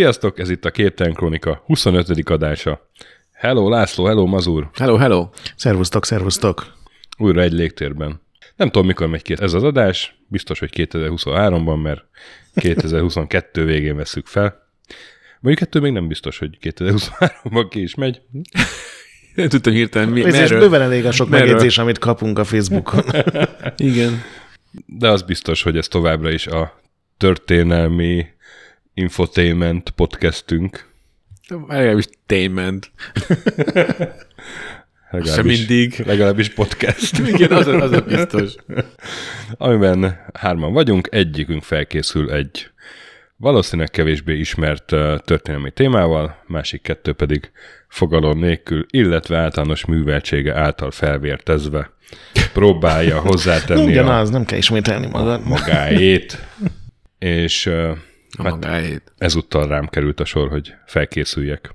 Sziasztok, ez itt a Képtelen Krónika 25. adása. Hello László, hello Mazur. Hello, hello. Szervusztok, szervusztok. Újra egy légtérben. Nem tudom, mikor megy ki ez az adás, biztos, hogy 2023-ban, mert 2022 végén veszük fel. Mondjuk ettől még nem biztos, hogy 2023-ban ki is megy. Nem tudtam hirtelen, mi, Ez merről. bőven elég a sok merről? megjegyzés, amit kapunk a Facebookon. Igen. De az biztos, hogy ez továbbra is a történelmi infotainment podcastünk. Legalábbis tément. Legalábbis, mindig. Legalábbis podcast. Igen, az, az a biztos. amiben hárman vagyunk, egyikünk felkészül egy valószínűleg kevésbé ismert történelmi témával, másik kettő pedig fogalom nélkül, illetve általános műveltsége által felvértezve próbálja hozzátenni a Ugyanaz, nem kell ismételni magad. magáét, és A hát magáét. ezúttal rám került a sor, hogy felkészüljek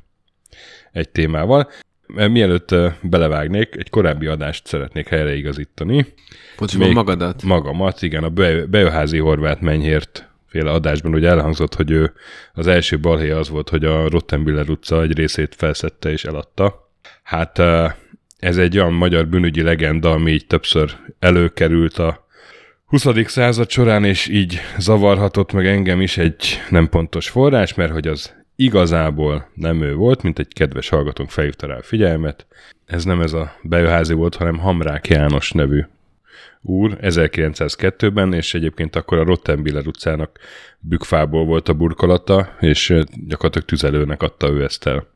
egy témával. Mielőtt belevágnék, egy korábbi adást szeretnék helyreigazítani. Pontosabban magadat. Magamat, igen, a Be- Bejöházi Horváth Menyhért féle adásban ugye elhangzott, hogy ő az első balhé az volt, hogy a Rottenbiller utca egy részét felszette és eladta. Hát ez egy olyan magyar bűnügyi legenda, ami így többször előkerült a 20. század során, és így zavarhatott meg engem is egy nem pontos forrás, mert hogy az igazából nem ő volt, mint egy kedves hallgatónk felhívta rá a figyelmet. Ez nem ez a Bejöházi volt, hanem Hamrák János nevű úr 1902-ben, és egyébként akkor a Rottenbiller utcának bükfából volt a burkolata, és gyakorlatilag tüzelőnek adta ő ezt el.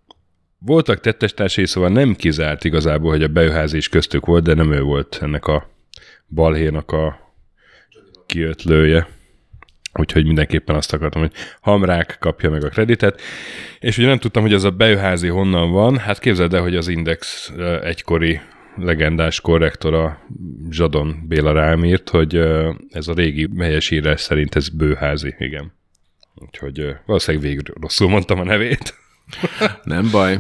Voltak tettestársai, szóval nem kizárt igazából, hogy a bejöházi is köztük volt, de nem ő volt ennek a balhénak a kiötlője. Úgyhogy mindenképpen azt akartam, hogy Hamrák kapja meg a kreditet. És ugye nem tudtam, hogy ez a bejöházi honnan van. Hát képzeld el, hogy az Index egykori legendás korrektora Zsadon Béla rám írt, hogy ez a régi helyesírás szerint ez bőházi, igen. Úgyhogy valószínűleg végül rosszul mondtam a nevét. Nem baj.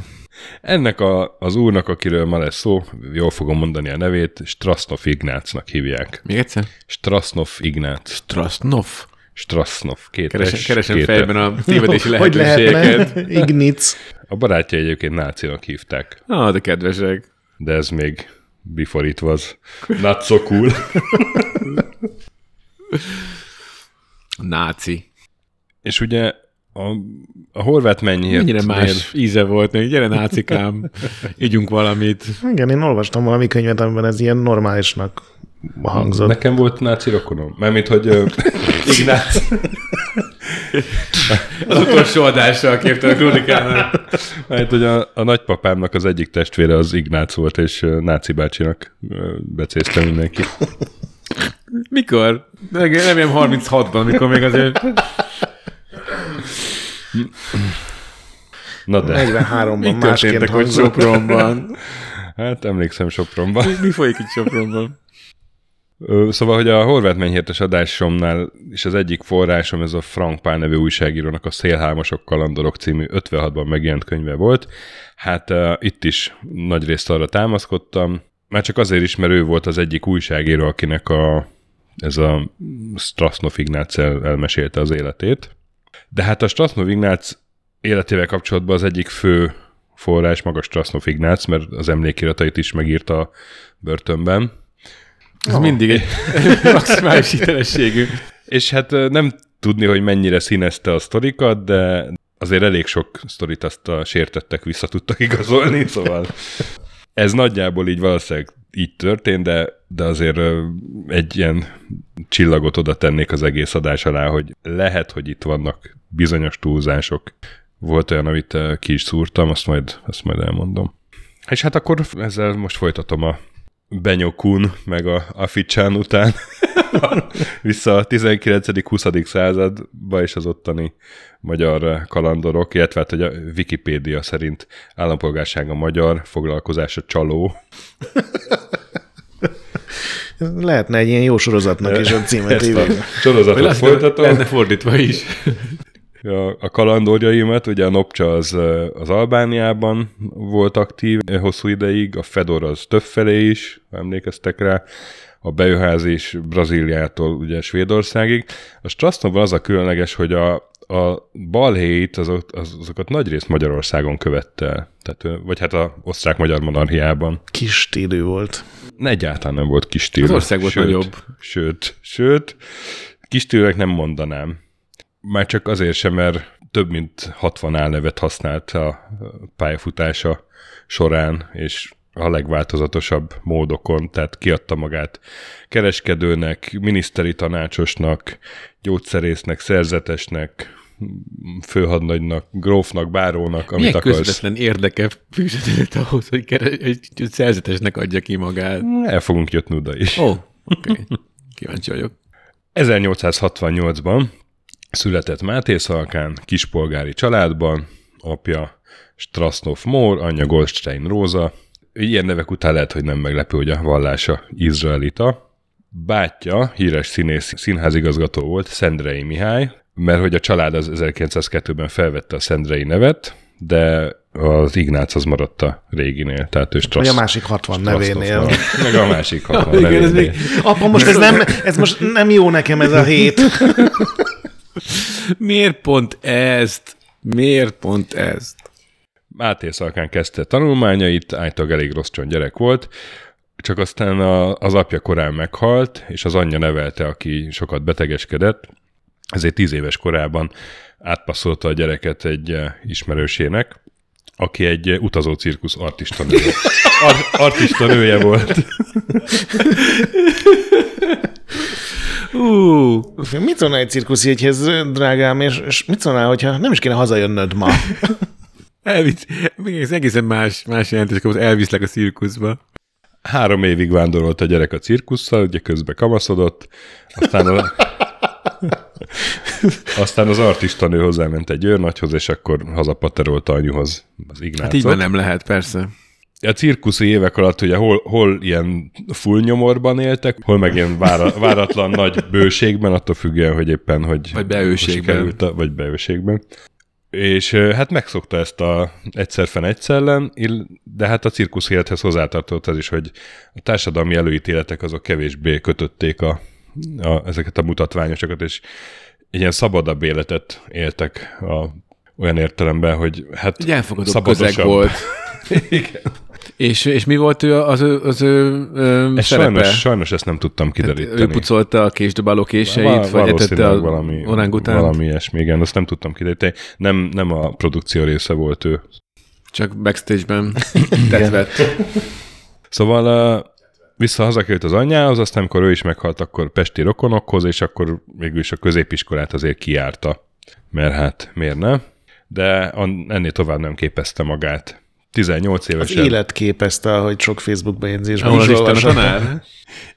Ennek a, az úrnak, akiről ma lesz szó, jól fogom mondani a nevét, Strasnov Ignácnak hívják. Még egyszer? Strasnov Ignác. Strasnov. Strasnov. Két Keresem, keresem két fejben F. a tévedési Hogy lehetőséget. lehetne? Ignic. A barátja egyébként nácinak hívták, Ah, de kedvesek. de ez még before it was not so cool. Náci. És ugye a, a horvát mennyiért... Mennyire más íze volt még. Gyere, nácikám. Ígyunk valamit. Igen, én olvastam valami könyvet, amiben ez ilyen normálisnak hangzott. Nekem volt náci rokonom. Mármint, hogy ö, Ignác. Az utolsó adással képtelen kronikának. Mert hogy a, a nagypapámnak az egyik testvére az Ignác volt, és ö, náci bácsinak ö, becézte mindenki. Mikor? Nem, nem 36-ban, amikor még azért... Na de, 43-ban Mi másként hogy. Sopronban? hát emlékszem Sopronban. Mi, mi folyik itt Sopronban? Szóval, hogy a horvát mennyhértes adásomnál is az egyik forrásom, ez a Frank Pál nevű újságírónak a Szélhámosok kalandorok című 56-ban megjelent könyve volt. Hát uh, itt is nagy részt arra támaszkodtam, már csak azért is, mert ő volt az egyik újságíró, akinek a, ez a Strasnov Ignác el, elmesélte az életét. De hát a Strasnov Ignác életével kapcsolatban az egyik fő forrás maga Strasnov Ignác, mert az emlékiratait is megírta a börtönben. Ez mindig egy maximális hitelességű. És hát nem tudni, hogy mennyire színezte a sztorikat, de azért elég sok sztorit azt a sértettek vissza tudtak igazolni, szóval ez nagyjából így valószínűleg így történt, de, de azért egy ilyen csillagot oda tennék az egész adás alá, hogy lehet, hogy itt vannak bizonyos túlzások. Volt olyan, amit ki is szúrtam, azt majd, azt majd elmondom. És hát akkor ezzel most folytatom a Benyokun, meg a Aficsán után vissza a 19.-20. századba és az ottani magyar kalandorok, illetve hát, hogy a Wikipédia szerint állampolgársága magyar, foglalkozása csaló. Lehetne egy ilyen jó sorozatnak is a címet Ezt a írni. sorozatot folytatom. lenne fordítva is. A, a kalandorjaimat, ugye a Nopcsa az, az Albániában volt aktív hosszú ideig, a Fedor az többfelé is, emlékeztek rá, a bejöház Brazíliától ugye Svédországig. A Strasznóban az a különleges, hogy a, a balhéit, azok, azokat nagyrészt Magyarországon követte el. Tehát, vagy hát a osztrák-magyar monarchiában. Kis stílű volt. Ne, egyáltalán nem volt kis stílű. Az ország volt sőt, nagyobb. Sőt, sőt, kis stílűnek nem mondanám. Már csak azért sem, mert több mint 60 álnevet használt a pályafutása során, és a legváltozatosabb módokon, tehát kiadta magát kereskedőnek, miniszteri tanácsosnak, gyógyszerésznek, szerzetesnek, főhadnagynak, grófnak, bárónak, amit Milyen akarsz. közvetlen érdeke fűződött ahhoz, hogy, kere, egy szerzetesnek adja ki magát. El fogunk jutni oda is. Ó, oh, oké. Okay. Kíváncsi vagyok. 1868-ban született Máté Szalkán kispolgári családban, apja Strasnov Mór, anyja Goldstein Róza. Ilyen nevek után lehet, hogy nem meglepő, hogy a vallása izraelita. Bátyja, híres színész, színházigazgató volt, Szendrei Mihály, mert hogy a család az 1902-ben felvette a Szendrei nevet, de az Ignác az maradt a réginél, tehát ő Vagy a másik 60 nevénél. maradt. Meg a másik 60 Igen, ez nevénél. még Apa, most ez nem, ez most nem jó nekem ez a hét. Miért pont ezt? Miért pont ezt? Máté Szalkán kezdte tanulmányait, általában elég rossz gyerek volt, csak aztán a, az apja korán meghalt, és az anyja nevelte, aki sokat betegeskedett, ezért tíz éves korában átpasszolta a gyereket egy eh, ismerősének, aki egy eh, utazó cirkusz artista nője. Ar- artista nője volt. Uh, Mit szólnál egy cirkuszjegyhez, drágám, és, és mit szólnál, hogyha nem is kéne hazajönnöd ma? elvisz, még ez egészen más, más jelentés, akkor elviszlek a cirkuszba. Három évig vándorolt a gyerek a cirkusszal, ugye közben kamaszodott, aztán a, aztán az artista nő hozzáment egy őrnagyhoz, és akkor hazapaterolta anyuhoz az Ignácot. Hát így már nem lehet, persze. A cirkuszi évek alatt ugye hol, hol ilyen full nyomorban éltek, hol meg ilyen vára, váratlan nagy bőségben, attól függően, hogy éppen, hogy... Vagy beőségben. A, vagy beőségben. És hát megszokta ezt a egyszer fen egyszerlen, ill- de hát a cirkusz élethez hozzátartott az is, hogy a társadalmi előítéletek azok kevésbé kötötték a, a, ezeket a mutatványosokat, és egy ilyen szabadabb életet éltek a, olyan értelemben, hogy hát Egy elfogadóbb közeg volt. Igen. És, és mi volt ő az ő, az ő ö, Ez szerepe? sajnos, sajnos ezt nem tudtam kideríteni. ő pucolta a késdobáló késeit, Va- vagy etette a valami, orangután? valami ilyesmi, igen, azt nem tudtam kideríteni. Nem, nem a produkció része volt ő. Csak backstage-ben tetvett. Szóval vissza hazakerült az anyjához, aztán amikor ő is meghalt, akkor pesti rokonokhoz, és akkor végül is a középiskolát azért kiárta. Mert hát, miért ne? De ennél tovább nem képezte magát. 18 Az évesen. élet képezte, hogy sok Facebook bejegyzésben Ahol is az Isten a tanár?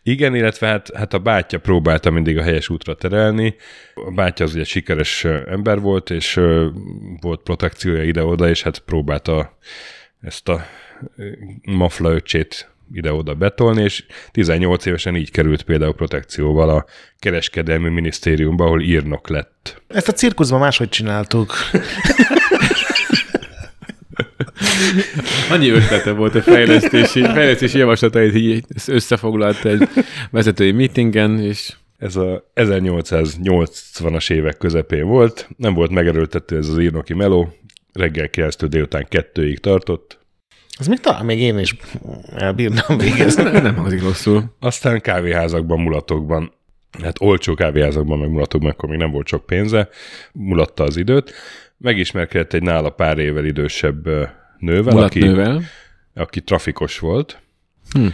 Igen, illetve hát, hát a bátyja próbálta mindig a helyes útra terelni. A bátyja az ugye sikeres ember volt, és volt protekciója ide-oda, és hát próbálta ezt a mafla öcsét ide-oda betolni, és 18 évesen így került például protekcióval a kereskedelmi minisztériumba, ahol írnok lett. Ezt a cirkuszban máshogy csináltuk. Annyi ötlete volt a fejlesztési, fejlesztési javaslatait, így ezt összefoglalt egy vezetői meetingen, és Ez a 1880-as évek közepén volt, nem volt megerőltető ez az írnoki meló, reggel 9 délután 2-ig tartott, Az még talán még én is elbírnám végezni. nem, nem hangzik rosszul. Aztán kávéházakban, mulatokban, hát olcsó kávéházakban, meg mulatokban, akkor még nem volt sok pénze, mulatta az időt. Megismerkedett egy nála pár évvel idősebb nővel, aki, Mulatnővel. aki trafikos volt, hm.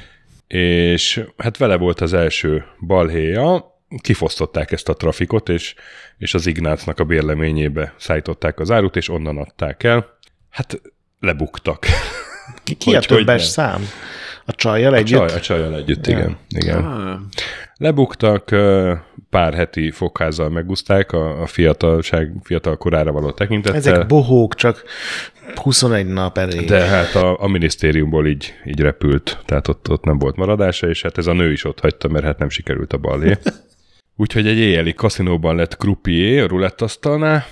és hát vele volt az első balhéja, kifosztották ezt a trafikot, és, és az Ignácnak a bérleményébe szállították az árut, és onnan adták el. Hát lebuktak. Ki, ki a Hogy- hogy többes nem. szám? A csajjal A, együtt? csaj, a csajjal együtt, igen. igen. Ah, Lebuktak, pár heti fogházzal megúzták a, a fiatalság, fiatal korára való tekintettel. Ezek bohók, csak 21 nap elég. de hát a, a minisztériumból így, így repült, tehát ott, ott nem volt maradása, és hát ez a nő is ott hagyta, mert hát nem sikerült a balé. Úgyhogy egy éjjeli kaszinóban lett croupier a rulettasztalnál,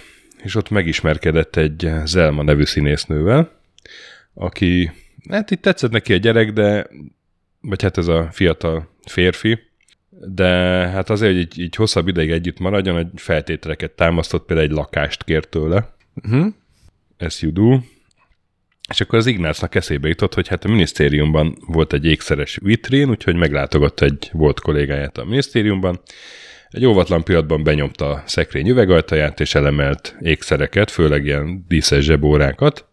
és ott megismerkedett egy Zelma nevű színésznővel, aki, hát itt tetszett neki a gyerek, de, vagy hát ez a fiatal férfi, de hát azért, hogy így, így hosszabb ideig együtt maradjon, egy feltételeket támasztott, például egy lakást kért tőle. Uh-huh. As you do. És akkor az Ignácnak eszébe jutott, hogy hát a minisztériumban volt egy ékszeres vitrín, úgyhogy meglátogatta egy volt kollégáját a minisztériumban. Egy óvatlan pillanatban benyomta a szekrény üvegajtaját, és elemelt ékszereket, főleg ilyen díszes zsebórákat,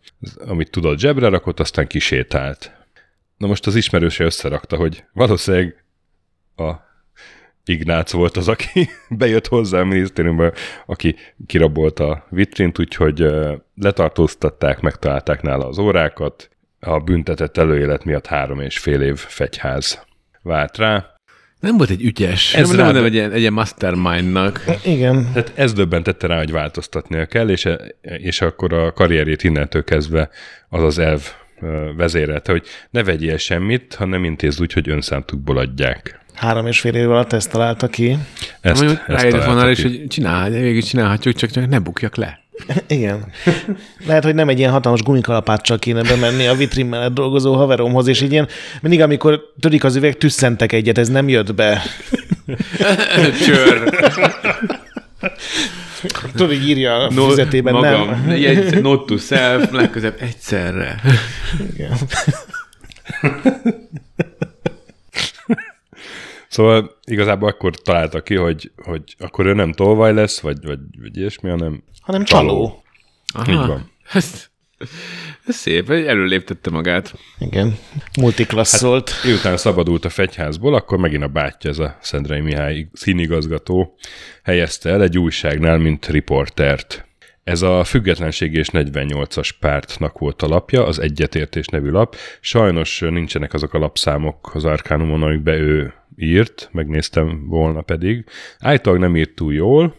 amit tudott zsebre rakott, aztán kisétált. Na most az ismerőse összerakta, hogy valószínűleg a Ignác volt az, aki bejött hozzá a minisztériumba, aki kirabolta a vitrint, úgyhogy letartóztatták, megtalálták nála az órákat. A büntetett előélet miatt három és fél év fegyház várt rá. Nem volt egy ügyes. Ez nem rád- mondom, egy egy ilyen mastermindnak. Igen. Tehát ez döbbentette rá, hogy változtatnia kell, és, és akkor a karrierjét innentől kezdve az az elv ö, vezérelte, hogy ne vegyél semmit, hanem intézd úgy, hogy önszántukból adják. Három és fél év alatt ezt találta ki. Ezt, Mondjuk ezt volna találta arra ki. is, hogy csinálj, végig csinálhatjuk, csak, csak ne bukjak le. Igen. Lehet, hogy nem egy ilyen hatalmas gumikalapáccsal kéne bemenni a vitrin mellett dolgozó haveromhoz, és így ilyen, mindig amikor törik az üveg, tüsszentek egyet, ez nem jött be. Csör. Tudod, így írja a füzetében, magam. nem? Egy, not to self, legközebb egyszerre. Igen. Szóval igazából akkor találta ki, hogy, hogy akkor ő nem tolvaj lesz, vagy, vagy, vagy ilyesmi, hanem Hanem csaló. Aha. Így van. Ez, ez szép, előléptette magát. Igen. Multiklasszolt. Hát, Miután szabadult a fegyházból, akkor megint a bátyja, ez a Szendrei Mihály színigazgató helyezte el egy újságnál, mint riportert. Ez a Függetlenség és 48-as pártnak volt a lapja, az Egyetértés nevű lap. Sajnos nincsenek azok a lapszámok az Arkánumon, amikbe ő írt, megnéztem volna pedig. Állítólag nem írt túl jól,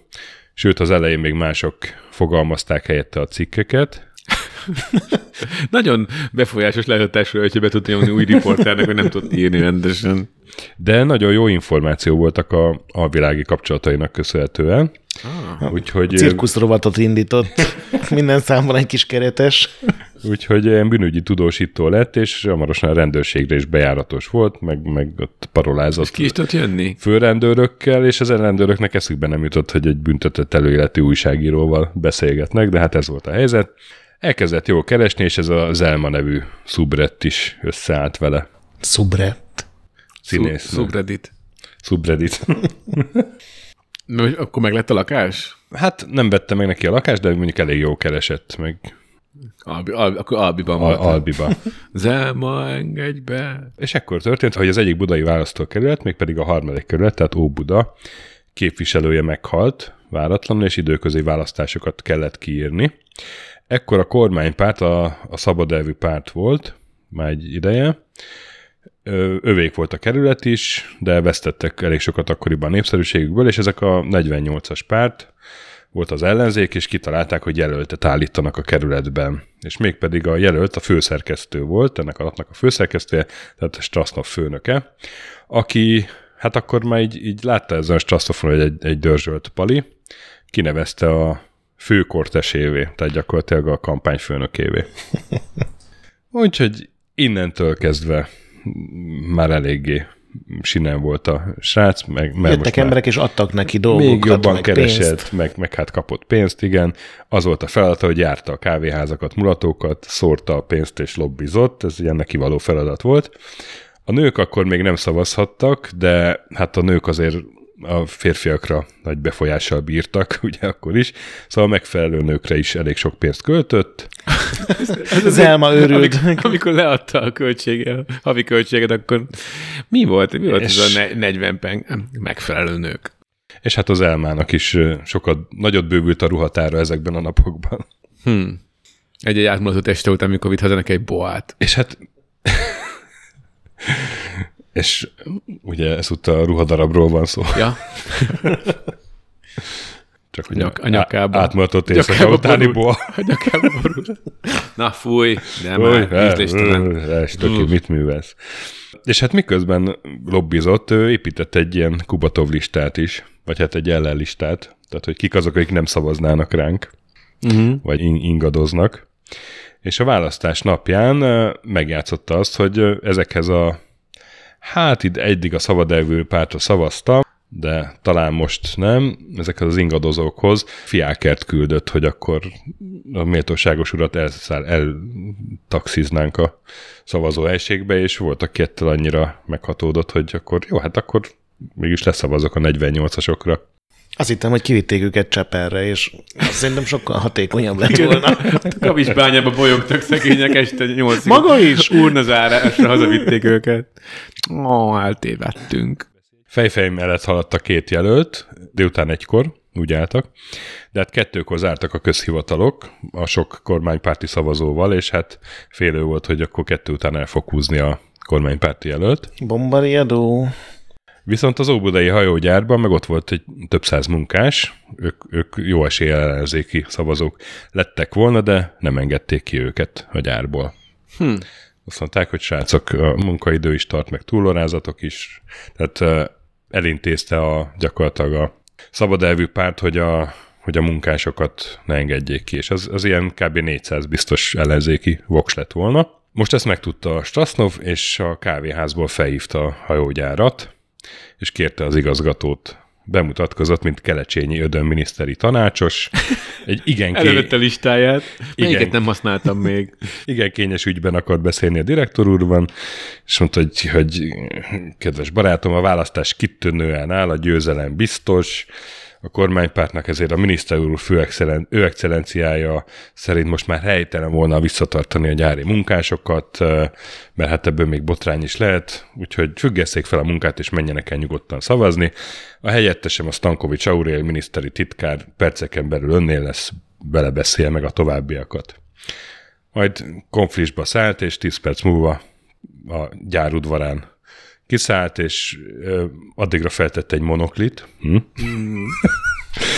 sőt az elején még mások fogalmazták helyette a cikkeket, Nagyon befolyásos lehet a testről, hogyha be tudta nyomni új riporternek, hogy nem tudott írni rendesen. De nagyon jó információ voltak a alvilági kapcsolatainak köszönhetően. Ah. Úgyhogy, cirkuszrovatot indított. Minden számban egy kis keretes. Úgyhogy ilyen bűnügyi tudósító lett, és hamarosan a rendőrségre is bejáratos volt, meg, meg ott parolázott Ki is tudott jönni? főrendőrökkel, és az rendőröknek eszükbe nem jutott, hogy egy büntetett előéleti újságíróval beszélgetnek, de hát ez volt a helyzet. Elkezdett jól keresni, és ez a Zelma nevű szubrett is összeállt vele. Szubrett. Színész. Subreddit. Subreddit. Akkor meg lett a lakás? hát nem vette meg neki a lakást, de mondjuk elég jó keresett, meg Albi, Albi, akkor Albiban al- volt. Albiba. Zelma, engedj be! És ekkor történt, hogy az egyik budai választókerület, mégpedig a harmadik kerület, tehát Óbuda képviselője meghalt váratlanul, és időközi választásokat kellett kiírni. Ekkor a kormánypárt, a, a szabadelvű párt volt, már egy ideje, övék volt a kerület is, de vesztettek elég sokat akkoriban a népszerűségükből, és ezek a 48-as párt volt az ellenzék, és kitalálták, hogy jelöltet állítanak a kerületben. És mégpedig a jelölt a főszerkesztő volt, ennek a lapnak a főszerkesztője, tehát a Strasznov főnöke, aki hát akkor már így, így látta ezen a Strasznovon, hogy egy, egy dörzsölt pali, kinevezte a főkortesévé, tehát gyakorlatilag a kampányfőnökévé. Úgyhogy innentől kezdve már eléggé sinem volt a srác, meg, mert Jöttek emberek, és adtak neki dolgokat, még jobban meg keresett, pénzt. meg, meg hát kapott pénzt, igen. Az volt a feladata, hogy járta a kávéházakat, mulatókat, szórta a pénzt és lobbizott, ez ilyen neki való feladat volt. A nők akkor még nem szavazhattak, de hát a nők azért a férfiakra nagy befolyással bírtak, ugye akkor is, szóval megfelelő nőkre is elég sok pénzt költött, Zelma őrült. Amikor, amikor leadta a költsége, a havi költséget, akkor mi volt? Mi volt És- ez a ne- 40 peng? Megfelelő nők. és hát az Elmának is sokat, nagyot bővült a ruhatára ezekben a napokban. Hm. Egy-egy átmulatott este után, amikor vitt haza neki egy boát. És hát és ugye ezúttal a ruhadarabról van szó. Ja, Csak hogy Nyak- a, nyakába. átmulatott éjszaka utáni boa. a nyakába borult. Na fúj, de Oly, már ízléstelen. Mit művelsz? És hát miközben lobbizott, ő épített egy ilyen Kubatov listát is, vagy hát egy ellenlistát, tehát hogy kik azok, akik nem szavaznának ránk, Uh-huh. vagy in- ingadoznak. És a választás napján megjátszotta azt, hogy ezekhez a Hát itt eddig a szabadelvű pártra szavaztam, de talán most nem. Ezek az ingadozókhoz fiákert küldött, hogy akkor a méltóságos urat elszáll, eltaxiznánk a szavazó helységbe, és volt, aki ettől annyira meghatódott, hogy akkor jó, hát akkor mégis leszavazok a 48-asokra. Azt hittem, hogy kivitték őket Cseperre, és azt szerintem sokkal hatékonyabb lett volna. Kavicsbányába bolyogtak szegények este nyolcig. Maga is? Urnazárásra hazavitték őket. Ó, eltévedtünk. Fejfej mellett haladt a két jelölt, délután egykor, úgy álltak, de hát kettőkor zártak a közhivatalok a sok kormánypárti szavazóval, és hát félő volt, hogy akkor kettő után el fog húzni a kormánypárti jelölt. Bombariadó. Viszont az óbudai hajógyárban meg ott volt egy több száz munkás, ők, ők jó eséllyel ellenzéki szavazók lettek volna, de nem engedték ki őket a gyárból. Hm. Azt mondták, hogy srácok, a munkaidő is tart, meg túlorázatok is. Tehát elintézte a gyakorlatilag a szabadelvű párt, hogy a, hogy a munkásokat ne engedjék ki, és az, az ilyen kb. 400 biztos ellenzéki voks lett volna. Most ezt megtudta a Strasznov, és a kávéházból felhívta a hajógyárat, és kérte az igazgatót. Bemutatkozott, mint Kelecsényi Ödön miniszteri tanácsos. Egy igen, Előtte listáját. Melyiket Igen. nem használtam még. igen kényes ügyben akart beszélni a direktor úrban, és mondta, hogy, hogy kedves barátom, a választás kitűnően áll, a győzelem biztos, a kormánypártnak ezért a miniszter úr fő excellen, ő excellenciája szerint most már helytelen volna visszatartani a gyári munkásokat, mert hát ebből még botrány is lehet, úgyhogy függesszék fel a munkát és menjenek el nyugodtan szavazni. A helyettesem a Stankovics Aurél miniszteri titkár perceken belül önnél lesz, belebeszél meg a továbbiakat. Majd konfliktusba szállt, és 10 perc múlva a gyárudvarán kiszállt, és ö, addigra feltette egy monoklit, hm?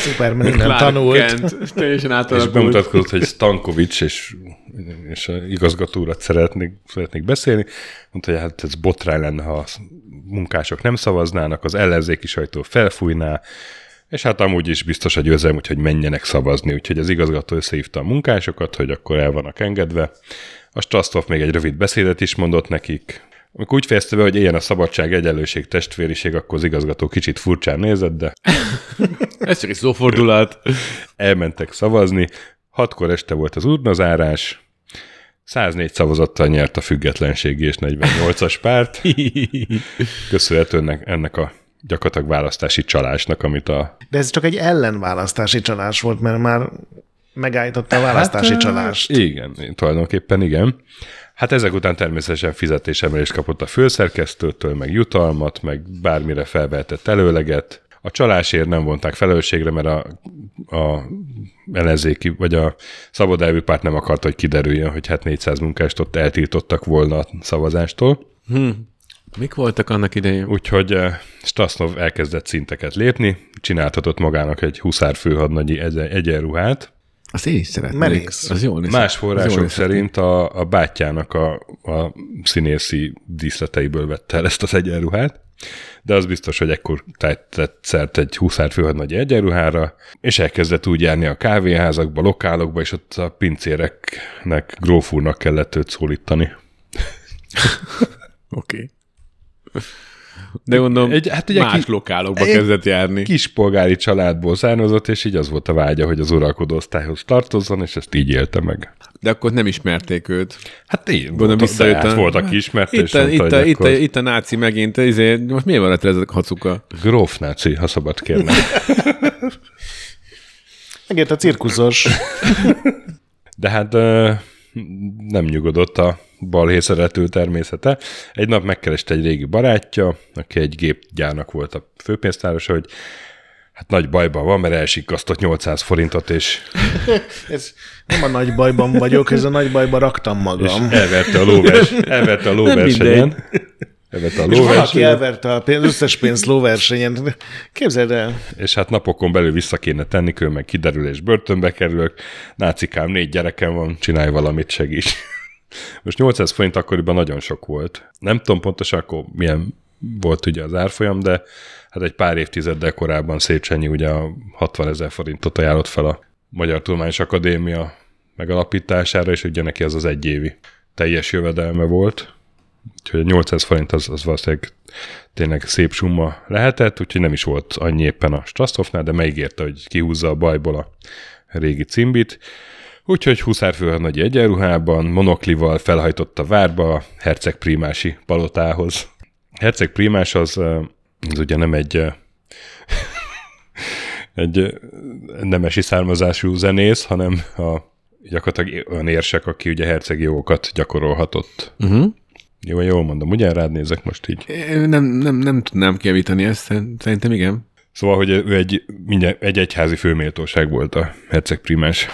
Superman innen Clark tanult. Kent, teljesen és átalakult. bemutatkozott, hogy Stankovics és, és a igazgatórat szeretnék, szeretnék beszélni. Mondta, hogy hát ez botrány lenne, ha a munkások nem szavaznának, az ellenzéki sajtó felfújná, és hát amúgy is biztos a győzelem, úgyhogy menjenek szavazni. Úgyhogy az igazgató összehívta a munkásokat, hogy akkor el vannak engedve. A Strasztov még egy rövid beszédet is mondott nekik. Amikor úgy fejezte be, hogy ilyen a szabadság, egyenlőség, testvériség, akkor az igazgató kicsit furcsán nézett, de Ez csak egy szófordulat. elmentek szavazni. Hatkor este volt az urnazárás, 104 szavazattal nyert a függetlenségi és 48-as párt, köszönhetően ennek, ennek a gyakorlatilag választási csalásnak, amit a... De ez csak egy ellenválasztási csalás volt, mert már megállította a választási Hát, csalást. Igen, tulajdonképpen igen. Hát ezek után természetesen fizetésemelést kapott a főszerkesztőtől, meg jutalmat, meg bármire felvehetett előleget. A csalásért nem vonták felelősségre, mert a, a ellenzéki, vagy a szabadelvű párt nem akart, hogy kiderüljön, hogy hát 400 munkást ott eltiltottak volna a szavazástól. Hm. Mik voltak annak idején? Úgyhogy eh, Stasnov elkezdett szinteket lépni, csináltatott magának egy huszár főhadnagyi egyen- egyenruhát. Azt én is szeretnék. Merész. Az jól néz Más jól források ki. szerint a, a bátyjának a, a színészi díszleteiből vette el ezt az egyenruhát, de az biztos, hogy ekkor tett szert egy huszár főhadnagyi egyenruhára, és elkezdett úgy járni a kávéházakba, lokálokba, és ott a pincéreknek, grófúrnak kellett őt szólítani. Oké. Okay. De gondolom, Egy- egy, hát ugye más ki- lokálokba egy- kezdett járni. Kispolgári családból származott, és így az volt a vágya, hogy az uralkodó osztályhoz tartozzon, és ezt így élte meg. De akkor nem ismerték őt. Hát így Gondolom visszajött hát a- volt, aki ismerte, Itt és a, mondta, itt, hogy a, itt, a, akkor itt a náci megint, izé, most miért van ez a hacuka? gróf náci, ha szabad kérnem. Megért a cirkuszos. De hát nem nyugodott a balhé szerető természete. Egy nap megkereste egy régi barátja, aki egy gépgyárnak volt a főpénztárosa, hogy hát nagy bajban van, mert elsikasztott 800 forintot, és, Ez nem a nagy bajban vagyok, ez a nagy bajban raktam és magam. elverte a lóvers, elverte a lóversenyen. Elvette a És valaki lóversenyen, elverte a pénz, összes pénzt lóversenyen. Képzeld el, és hát napokon belül vissza kéne tenni, meg kiderül, és börtönbe kerülök. Nácikám, négy gyerekem van, csinálj valamit, segíts. Most 800 forint akkoriban nagyon sok volt. Nem tudom pontosan akkor milyen volt ugye az árfolyam, de hát egy pár évtizeddel korábban Széchenyi ugye a 60 ezer forintot ajánlott fel a Magyar Tudományos Akadémia megalapítására, és ugye neki az az egy évi teljes jövedelme volt. Úgyhogy a 800 forint az, az valószínűleg tényleg szép summa lehetett, úgyhogy nem is volt annyi éppen a Strasztofnál, de megígérte, hogy kihúzza a bajból a régi cimbit. Úgyhogy Huszár nagy egyenruhában, monoklival felhajtott a várba a Herceg Primási palotához. Herceg Primás az, az ugye nem egy egy nemesi származású zenész, hanem a gyakorlatilag olyan érsek, aki ugye hercegi jogokat gyakorolhatott. Uh-huh. Jó, jól mondom, ugye rád nézek most így? Nem, nem, nem tudnám kiavítani ezt, szerintem igen. Szóval, hogy ő egy, minden, egy egyházi főméltóság volt a herceg primás.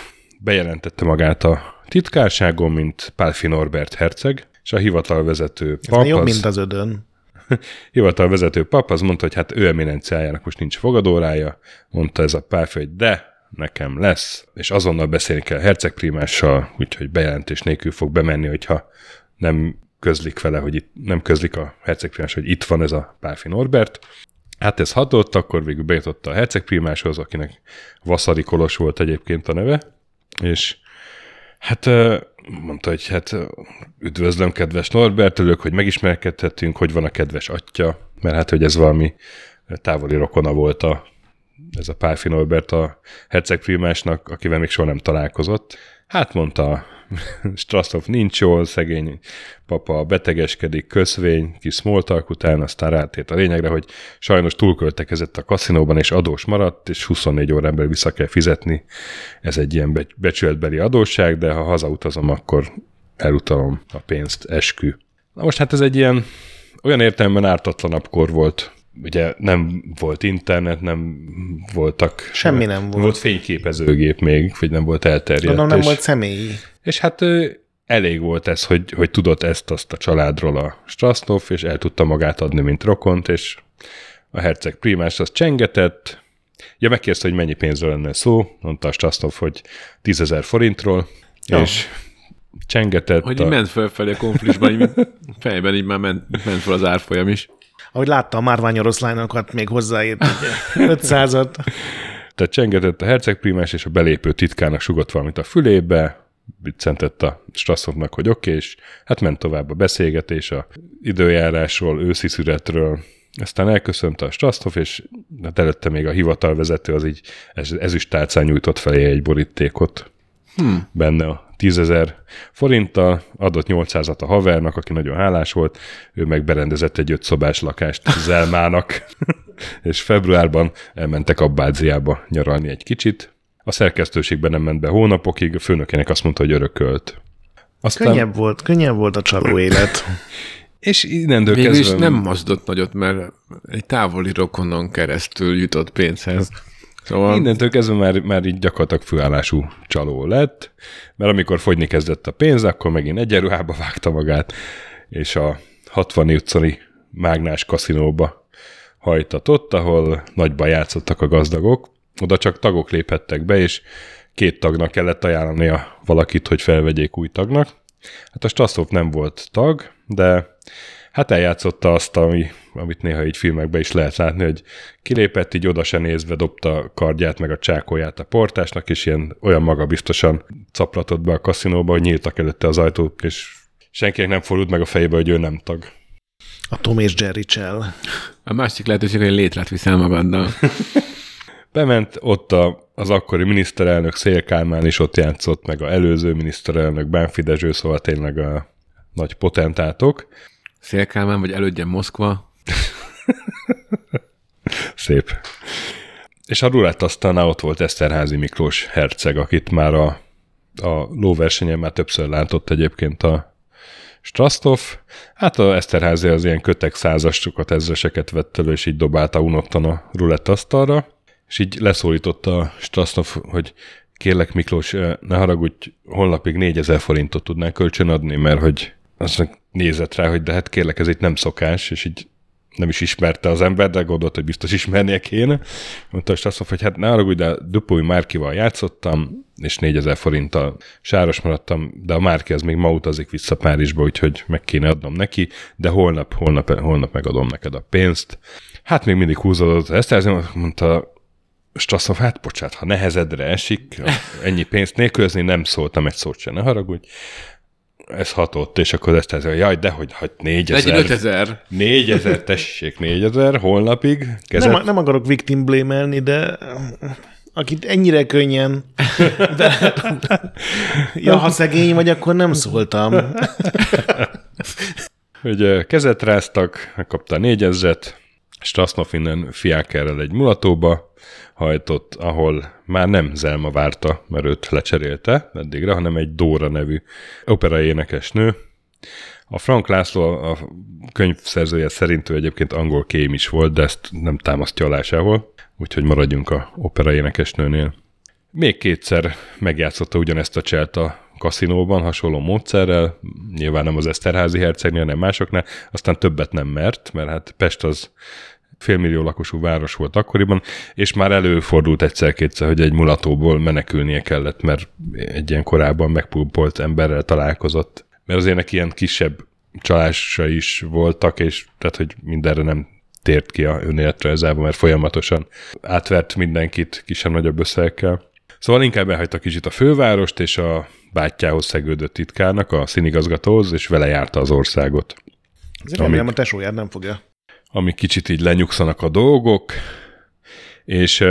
Bejelentette magát a titkárságon, mint Pálfi Norbert herceg, és a hivatalvezető pap... Ez jobb, az, mint az ödön. hivatalvezető pap az mondta, hogy hát ő eminenciájának most nincs fogadórája, mondta ez a Pálfi, hogy de, nekem lesz, és azonnal beszélni kell herceg primással, úgyhogy bejelentés nélkül fog bemenni, hogyha nem közlik vele, hogy itt, nem közlik a hercegprimás, hogy itt van ez a Pálfi Norbert. Hát ez hatott, akkor végül bejutott a hercegprimáshoz, akinek Vaszari Kolos volt egyébként a neve, és hát mondta, hogy hát üdvözlöm, kedves Norbert, örülök, hogy megismerkedhetünk, hogy van a kedves atya, mert hát, hogy ez valami távoli rokona volt a, ez a Pálfi Norbert a hercegprimásnak, akivel még soha nem találkozott. Hát mondta Straszov nincs jól, szegény papa betegeskedik, köszvény, kis smoltalk után, aztán rátért a lényegre, hogy sajnos túlköltekezett a kaszinóban, és adós maradt, és 24 órán belül vissza kell fizetni. Ez egy ilyen becsületbeli adósság, de ha hazautazom, akkor elutalom a pénzt, eskü. Na most hát ez egy ilyen olyan értelemben ártatlanabb kor volt ugye nem volt internet, nem voltak... Semmi nem volt. Volt fényképezőgép még, vagy nem volt elterjedt. Gondolom nem és, volt személyi. És hát elég volt ez, hogy, hogy tudott ezt-azt a családról a Strasznov, és el tudta magát adni, mint rokont, és a herceg primás az csengetett, Ja, megkérdezte, hogy mennyi pénzről lenne szó, mondta a Strasznov, hogy 10 forintról, ja. és csengetett. Hogy a... ment fölfelé a konfliktusban, így fejben így már ment, ment fel az árfolyam is ahogy látta a márvány oroszlánokat, még hozzáírt 500-at. Tehát csengetett a hercegprímás, és a belépő titkának sugott valamit a fülébe, biccentett a Strasszovnak, hogy oké, okay, és hát ment tovább a beszélgetés a időjárásról, őszi szüretről, aztán elköszönt a Strasszov, és hát előtte még a hivatalvezető az így ez, ezüstálcán nyújtott felé egy borítékot. Hmm. Benne a tízezer forinttal, adott 800-at a havernak, aki nagyon hálás volt, ő meg berendezett egy ötszobás lakást Zelmának, és februárban elmentek Abbáziába nyaralni egy kicsit. A szerkesztőségben nem ment be hónapokig, a főnökének azt mondta, hogy örökölt. Aztán... Könnyebb volt, könnyebb volt a csaló élet. És innentől kezdve... is nem mozdott nagyot, mert egy távoli rokonon keresztül jutott pénzhez. Szóval... Innentől kezdve már, már így gyakorlatilag főállású csaló lett, mert amikor fogyni kezdett a pénz, akkor megint egyenruhába vágta magát, és a 60 utcani mágnás kaszinóba hajtatott, ahol nagyban játszottak a gazdagok. Oda csak tagok léphettek be, és két tagnak kellett ajánlania valakit, hogy felvegyék új tagnak. Hát a Straszov nem volt tag, de hát eljátszotta azt, ami, amit néha így filmekben is lehet látni, hogy kilépett, így oda se nézve dobta a kardját meg a csákóját a portásnak, és ilyen olyan maga biztosan caplatott be a kaszinóba, hogy nyíltak előtte az ajtók, és senkinek nem fordult meg a fejébe, hogy ő nem tag. A Tom és Jerry Chell. A másik lehetőség, hogy létrát viszel magaddal. Bement ott a, az akkori miniszterelnök Szél Kálmán is ott játszott, meg a előző miniszterelnök Bánfi Dezső, szóval tényleg a nagy potentátok. Szélkálmán, vagy elődjen Moszkva. Szép. És a rulett aztán ott volt Eszterházi Miklós herceg, akit már a, a lóversenyen már többször látott egyébként a Strasztov. Hát a Eszterházi az ilyen kötek százasokat, ezreseket vett elő, és így dobálta unottan a rulett asztalra, és így leszólította a Strasztov, hogy kérlek Miklós, ne haragudj, holnapig 4000 forintot tudnál kölcsön adni, mert hogy azt nézett rá, hogy de hát kérlek, ez itt nem szokás, és így nem is ismerte az ember, de gondolt, hogy biztos ismernie kéne. Mondta, azt hogy hát ne arra, de Dupuy Márkival játszottam, és 4000 forinttal sáros maradtam, de a Márki az még ma utazik vissza Párizsba, úgyhogy meg kéne adnom neki, de holnap, holnap, holnap megadom neked a pénzt. Hát még mindig húzódott ezt, ezért mondta, Strasszov, hát bocsánat, ha nehezedre esik, ennyi pénzt nélkülözni, nem szóltam egy szót se, ne haragudj ez hatott, és akkor ezt ez, jaj, de hogy, hogy Legyen 4000, 5000. 4000, tessék, 4000, holnapig, kezet, Nem, nem akarok victim blame de akit ennyire könnyen de, ja, ha szegény vagy, akkor nem szóltam. ö, kezet ráztak, megkapta 4000-et, Strasznov innen fiákerrel egy mulatóba hajtott, ahol már nem Zelma várta, mert őt lecserélte eddigre, hanem egy Dóra nevű opera énekesnő. A Frank László, a könyvszerzője szerint ő egyébként angol kém is volt, de ezt nem támasztja alá sehol, úgyhogy maradjunk a opera énekesnőnél. Még kétszer megjátszotta ugyanezt a cselt a kaszinóban, hasonló módszerrel, nyilván nem az Eszterházi hercegnél, hanem másoknál, aztán többet nem mert, mert hát Pest az félmillió lakosú város volt akkoriban, és már előfordult egyszer-kétszer, hogy egy mulatóból menekülnie kellett, mert egy ilyen korábban megpulpolt emberrel találkozott. Mert azért neki ilyen kisebb csalása is voltak, és tehát, hogy mindenre nem tért ki a önéletrajzában, mert folyamatosan átvert mindenkit kisebb-nagyobb összegekkel. Szóval inkább elhagyta kicsit a fővárost, és a bátyjához szegődött titkárnak, a színigazgatóhoz, és vele járta az országot. Azért remélem a tesóját nem fogja. Ami kicsit így lenyugszanak a dolgok, és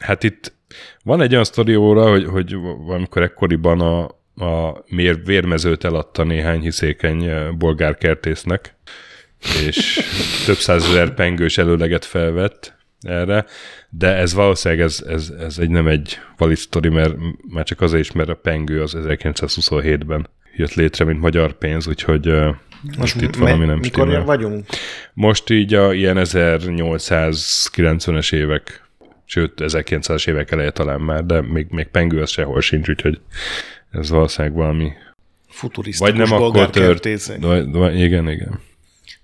hát itt van egy olyan sztorióra, hogy, hogy valamikor ekkoriban a, a mér, vérmezőt eladta néhány hiszékeny bolgár kertésznek, és több százezer pengős előleget felvett erre, de ez valószínűleg ez, ez, ez egy nem egy valid sztori, mert már csak azért is, mert a pengő az 1927-ben jött létre, mint magyar pénz, úgyhogy most itt valami nem mikor stimmel. vagyunk? Most így a ilyen 1890-es évek, sőt 1900-es évek eleje talán már, de még, még pengő az sehol sincs, úgyhogy ez valószínűleg valami... Futurisztikus Vagy nem akkor tört. Vagy, vagy, igen, igen.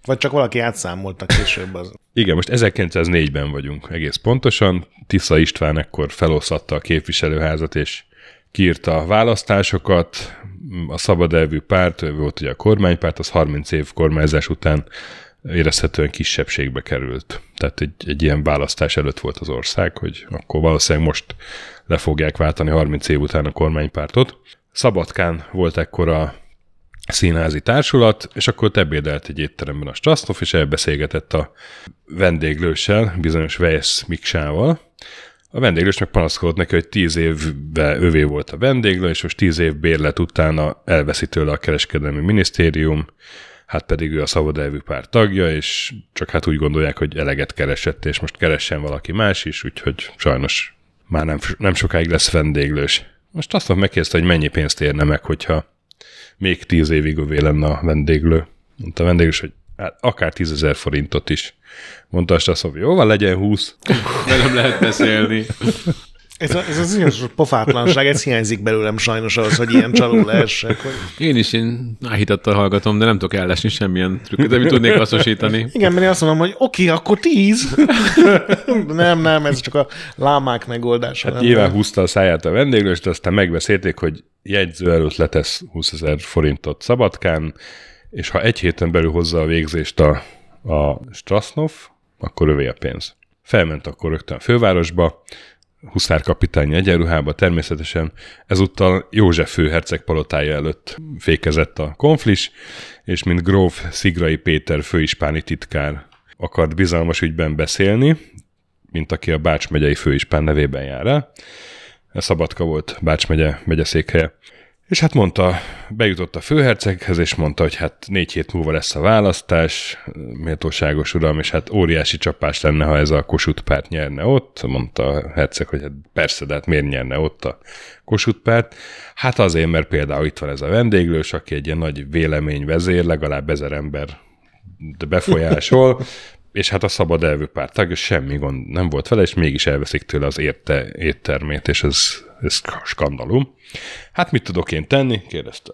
Vagy csak valaki átszámolta később az. Igen, most 1904-ben vagyunk egész pontosan. Tisza István ekkor feloszlatta a képviselőházat, és kiírta a választásokat. A szabad elvű párt, volt ugye a kormánypárt, az 30 év kormányzás után érezhetően kisebbségbe került. Tehát egy, egy ilyen választás előtt volt az ország, hogy akkor valószínűleg most le fogják váltani 30 év után a kormánypártot. Szabadkán volt ekkor a színházi társulat, és akkor ott ebédelt egy étteremben a Strasznov, és elbeszélgetett a vendéglőssel, bizonyos Vejsz Miksával. A vendéglős meg panaszkodott neki, hogy tíz évvel övé volt a vendéglő, és most tíz év bérlet utána elveszi tőle a kereskedelmi minisztérium, hát pedig ő a szabad elvű pár tagja, és csak hát úgy gondolják, hogy eleget keresett, és most keressen valaki más is, úgyhogy sajnos már nem, nem sokáig lesz vendéglős. Most azt megkérdezte, hogy mennyi pénzt érne meg, hogyha még tíz évig övé lenne a vendéglő. Mondta a vendéglős, hogy hát akár tízezer forintot is. Mondta azt, hogy jó van, legyen húsz. Velem lehet beszélni. Ez, a- ez az ilyen pofátlanság, ez hiányzik belőlem sajnos ahhoz, hogy ilyen csaló lehessek. Hogy... Én is én áhítattal hallgatom, de nem tudok ellesni semmilyen trükköt, amit tudnék hasznosítani. Igen, mert én azt mondom, hogy oké, okay, akkor tíz. nem, nem, ez csak a lámák megoldása. Hát nem, nyilván nem. húzta a száját a vendéglős, de aztán megbeszélték, hogy jegyző előtt letesz 20 ezer forintot Szabadkán, és ha egy héten belül hozza a végzést a, a Strasznov, akkor övé a pénz. Felment akkor rögtön a fővárosba, huszárkapitányi egyenruhába, természetesen ezúttal József főherceg palotája előtt fékezett a konflis, és mint gróf Szigrai Péter főispáni titkár akart bizalmas ügyben beszélni, mint aki a Bács megyei főispán nevében jár el. Szabadka volt Bács megye megyeszékhelye. És hát mondta, bejutott a főherceghez, és mondta, hogy hát négy hét múlva lesz a választás, méltóságos uram, és hát óriási csapás lenne, ha ez a Kossuth párt nyerne ott. Mondta a herceg, hogy hát persze, de hát miért nyerne ott a Kossuth párt? Hát azért, mert például itt van ez a vendéglős, aki egy ilyen nagy véleményvezér, legalább ezer ember befolyásol, és hát a szabad elvű párt tagja semmi gond nem volt vele, és mégis elveszik tőle az érte, éttermét, és ez, ez skandalum. Hát mit tudok én tenni? kérdezte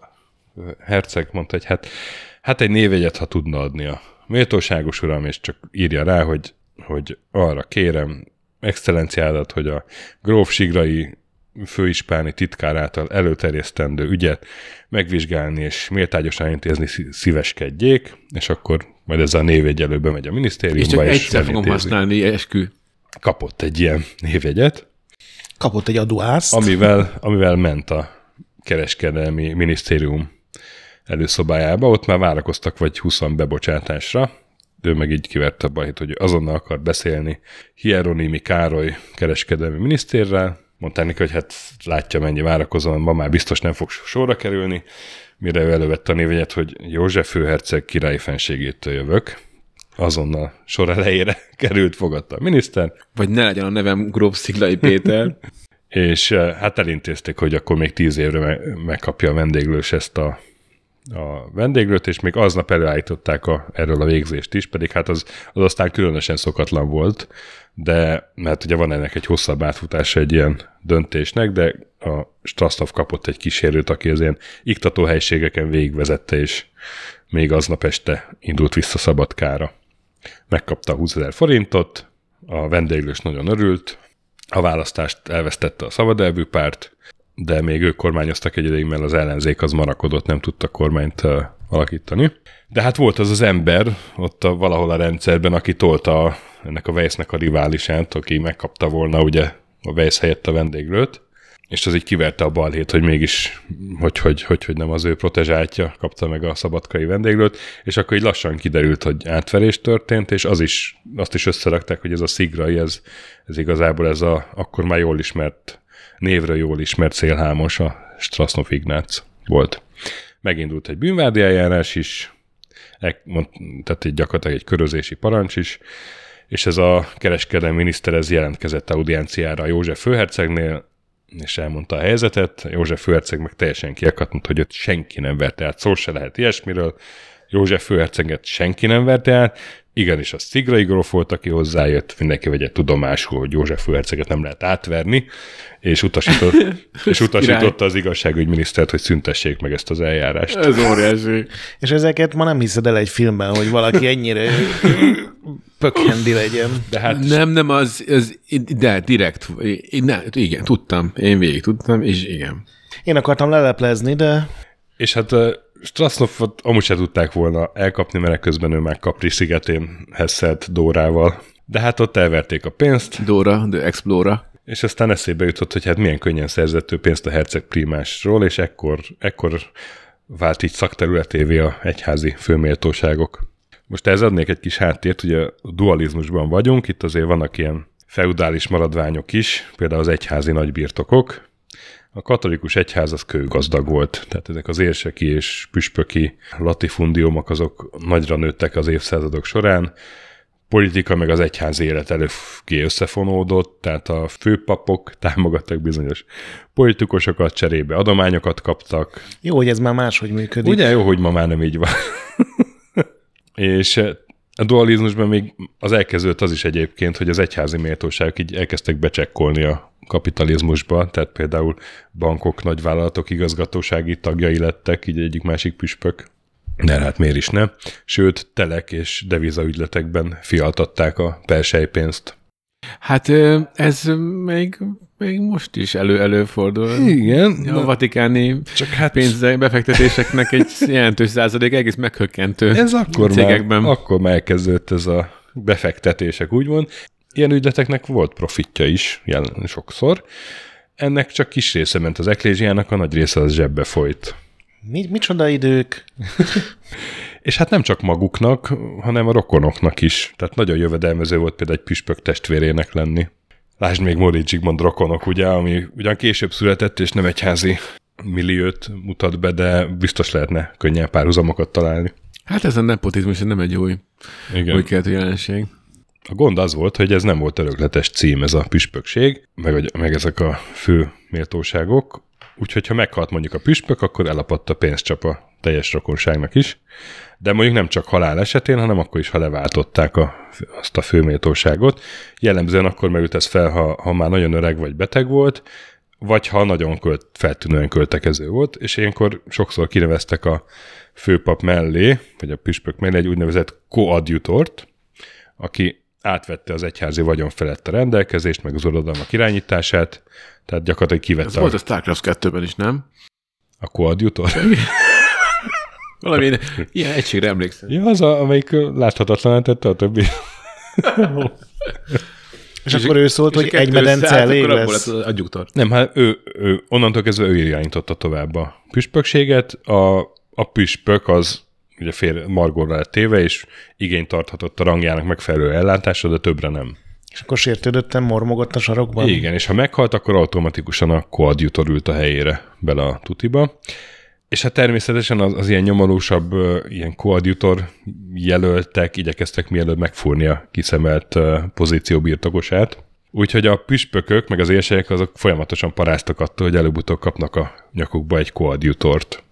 herceg, mondta, hogy hát, hát egy névjegyet, ha tudna adni a méltóságos uram, és csak írja rá, hogy, hogy arra kérem excellenciádat, hogy a gróf Sigrai főispáni titkár által előterjesztendő ügyet megvizsgálni és méltányosan intézni szí- szíveskedjék, és akkor majd ezzel a névjegyelő bemegy a És minisztériumba, csak és, egyszer fogom használni, eskü. Kapott egy ilyen névjegyet, Kapott egy adóászt. amivel, amivel ment a kereskedelmi minisztérium előszobájába, ott már várakoztak vagy 20 bebocsátásra, ő meg így kiverte a bajt, hogy azonnal akar beszélni Hieronimi Károly kereskedelmi minisztérrel, mondták neki, hogy hát látja, mennyi várakozom, ma már biztos nem fog sorra kerülni, mire ő elővette a névegyet, hogy József főherceg királyi fenségétől jövök. Azonnal sor elejére került, fogadta a miniszter. Vagy ne legyen a nevem Gróf Sziglai Péter. és eh, hát elintézték, hogy akkor még tíz évre me- megkapja a vendéglős ezt a, a vendéglőt, és még aznap előállították a, erről a végzést is, pedig hát az, az aztán különösen szokatlan volt, de mert ugye van ennek egy hosszabb átfutása egy ilyen döntésnek, de a Strasztov kapott egy kísérőt, aki az ilyen iktató helységeken végigvezette, és még aznap este indult vissza Szabadkára. Megkapta 20 ezer forintot, a vendéglős nagyon örült, a választást elvesztette a szabadelvű párt, de még ők kormányoztak egy ideig, mert az ellenzék az marakodott, nem tudta kormányt alakítani. De hát volt az az ember ott a, valahol a rendszerben, aki tolta a, ennek a Weissnek a riválisát, aki megkapta volna ugye a Weiss helyett a vendéglőt, és az így kiverte a balhét, hogy mégis, hogy, hogy, hogy, hogy nem az ő protezsátja kapta meg a szabadkai vendéglőt, és akkor így lassan kiderült, hogy átverés történt, és az is, azt is összerakták, hogy ez a szigrai, ez, ez igazából ez a akkor már jól ismert, névre jól ismert szélhámos, a Strasznov Ignác volt. Megindult egy bűnvádi eljárás is, tehát egy gyakorlatilag egy körözési parancs is, és ez a kereskedelmi miniszter ez jelentkezett audienciára József főhercegnél, és elmondta a helyzetet. József főherceg meg teljesen kiakadt, hogy ott senki nem verte át, szó se lehet ilyesmiről. József főherceget senki nem verte át, igenis a Szigrai gróf volt, aki hozzájött, mindenki vegye tudomásul, hogy József főherceget nem lehet átverni, és, utasított, és utasította az igazságügyminisztert, hogy szüntessék meg ezt az eljárást. Ez óriási. És ezeket ma nem hiszed el egy filmben, hogy valaki ennyire pökhendi legyen. De hát... Nem, nem, az, az de direkt, ne, igen, tudtam, én végig tudtam, és igen. Én akartam leleplezni, de... És hát Strasznofot amúgy se tudták volna elkapni, mert közben ő már Capri szigetén hesszelt Dórával. De hát ott elverték a pénzt. Dóra, the Explorer. És aztán eszébe jutott, hogy hát milyen könnyen szerzett ő pénzt a herceg primásról, és ekkor, ekkor vált így szakterületévé a egyházi főméltóságok. Most ez adnék egy kis háttért, ugye a dualizmusban vagyunk, itt azért vannak ilyen feudális maradványok is, például az egyházi nagybirtokok, a katolikus egyház az kőgazdag volt, tehát ezek az érseki és püspöki latifundiumok azok nagyra nőttek az évszázadok során, politika meg az egyház élet előké összefonódott, tehát a főpapok támogattak bizonyos politikusokat, cserébe adományokat kaptak. Jó, hogy ez már máshogy működik. Ugye jó, hogy ma már nem így van. és a dualizmusban még az elkezdődött az is egyébként, hogy az egyházi méltóságok így elkezdtek becsekkolni a kapitalizmusba, tehát például bankok, nagyvállalatok igazgatósági tagjai lettek, így egyik-másik püspök. De hát miért is ne? Sőt, telek és devizaügyletekben fialtatták a persejpénzt. Hát ez még, még most is elő előfordul. Igen. A vatikáni csak hát... pénzbefektetéseknek egy jelentős százalék egész meghökkentő ez akkor cégekben. Már, akkor már elkezdődött ez a befektetések, úgymond. Ilyen ügyleteknek volt profitja is, jelen sokszor. Ennek csak kis része ment az eklésiának, a nagy része az zsebbe folyt. Mi, micsoda idők? És hát nem csak maguknak, hanem a rokonoknak is. Tehát nagyon jövedelmező volt például egy püspök testvérének lenni. Lásd még Móricz Zsigmond rokonok, ugye, ami ugyan később született, és nem egyházi milliót mutat be, de biztos lehetne könnyen párhuzamokat találni. Hát ez a nepotizmus nem egy új, Igen. új keletű jelenség. A gond az volt, hogy ez nem volt örökletes cím, ez a püspökség, meg, meg ezek a fő méltóságok, úgyhogy ha meghalt mondjuk a püspök, akkor elapadt a pénzcsap a teljes rokonságnak is. De mondjuk nem csak halál esetén, hanem akkor is, ha leváltották a, azt a főméltóságot. Jellemzően akkor merült ez fel, ha, ha már nagyon öreg vagy beteg volt, vagy ha nagyon költ, feltűnően költekező volt, és ilyenkor sokszor kineveztek a főpap mellé, vagy a püspök mellé egy úgynevezett koadjutort, aki átvette az egyházi vagyon felett a rendelkezést, meg az uradalmak irányítását, tehát gyakorlatilag kivette. Ez a... volt a StarCraft 2-ben is, nem? A koadjutor? Valami ilyen egységre emlékszem. Ja, az, a, amelyik láthatatlan tette a többi. és, és akkor ő szólt, hogy egy medence elég lesz. A Nem, hát ő, ő, onnantól kezdve ő irányította tovább a püspökséget, a, a püspök az ugye fél margóra lett téve, és igényt tarthatott a rangjának megfelelő ellátásra, de többre nem. És akkor sértődöttem, mormogott a sarokban? Igen, és ha meghalt, akkor automatikusan a koadjutor ült a helyére bele a tutiba. És hát természetesen az, az ilyen nyomorúsabb, ilyen koadjutor jelöltek igyekeztek mielőtt megfúrni a kiszemelt pozíció birtokosát. Úgyhogy a püspökök, meg az érsegyek azok folyamatosan paráztak attól, hogy előbb-utóbb kapnak a nyakukba egy koadjutort.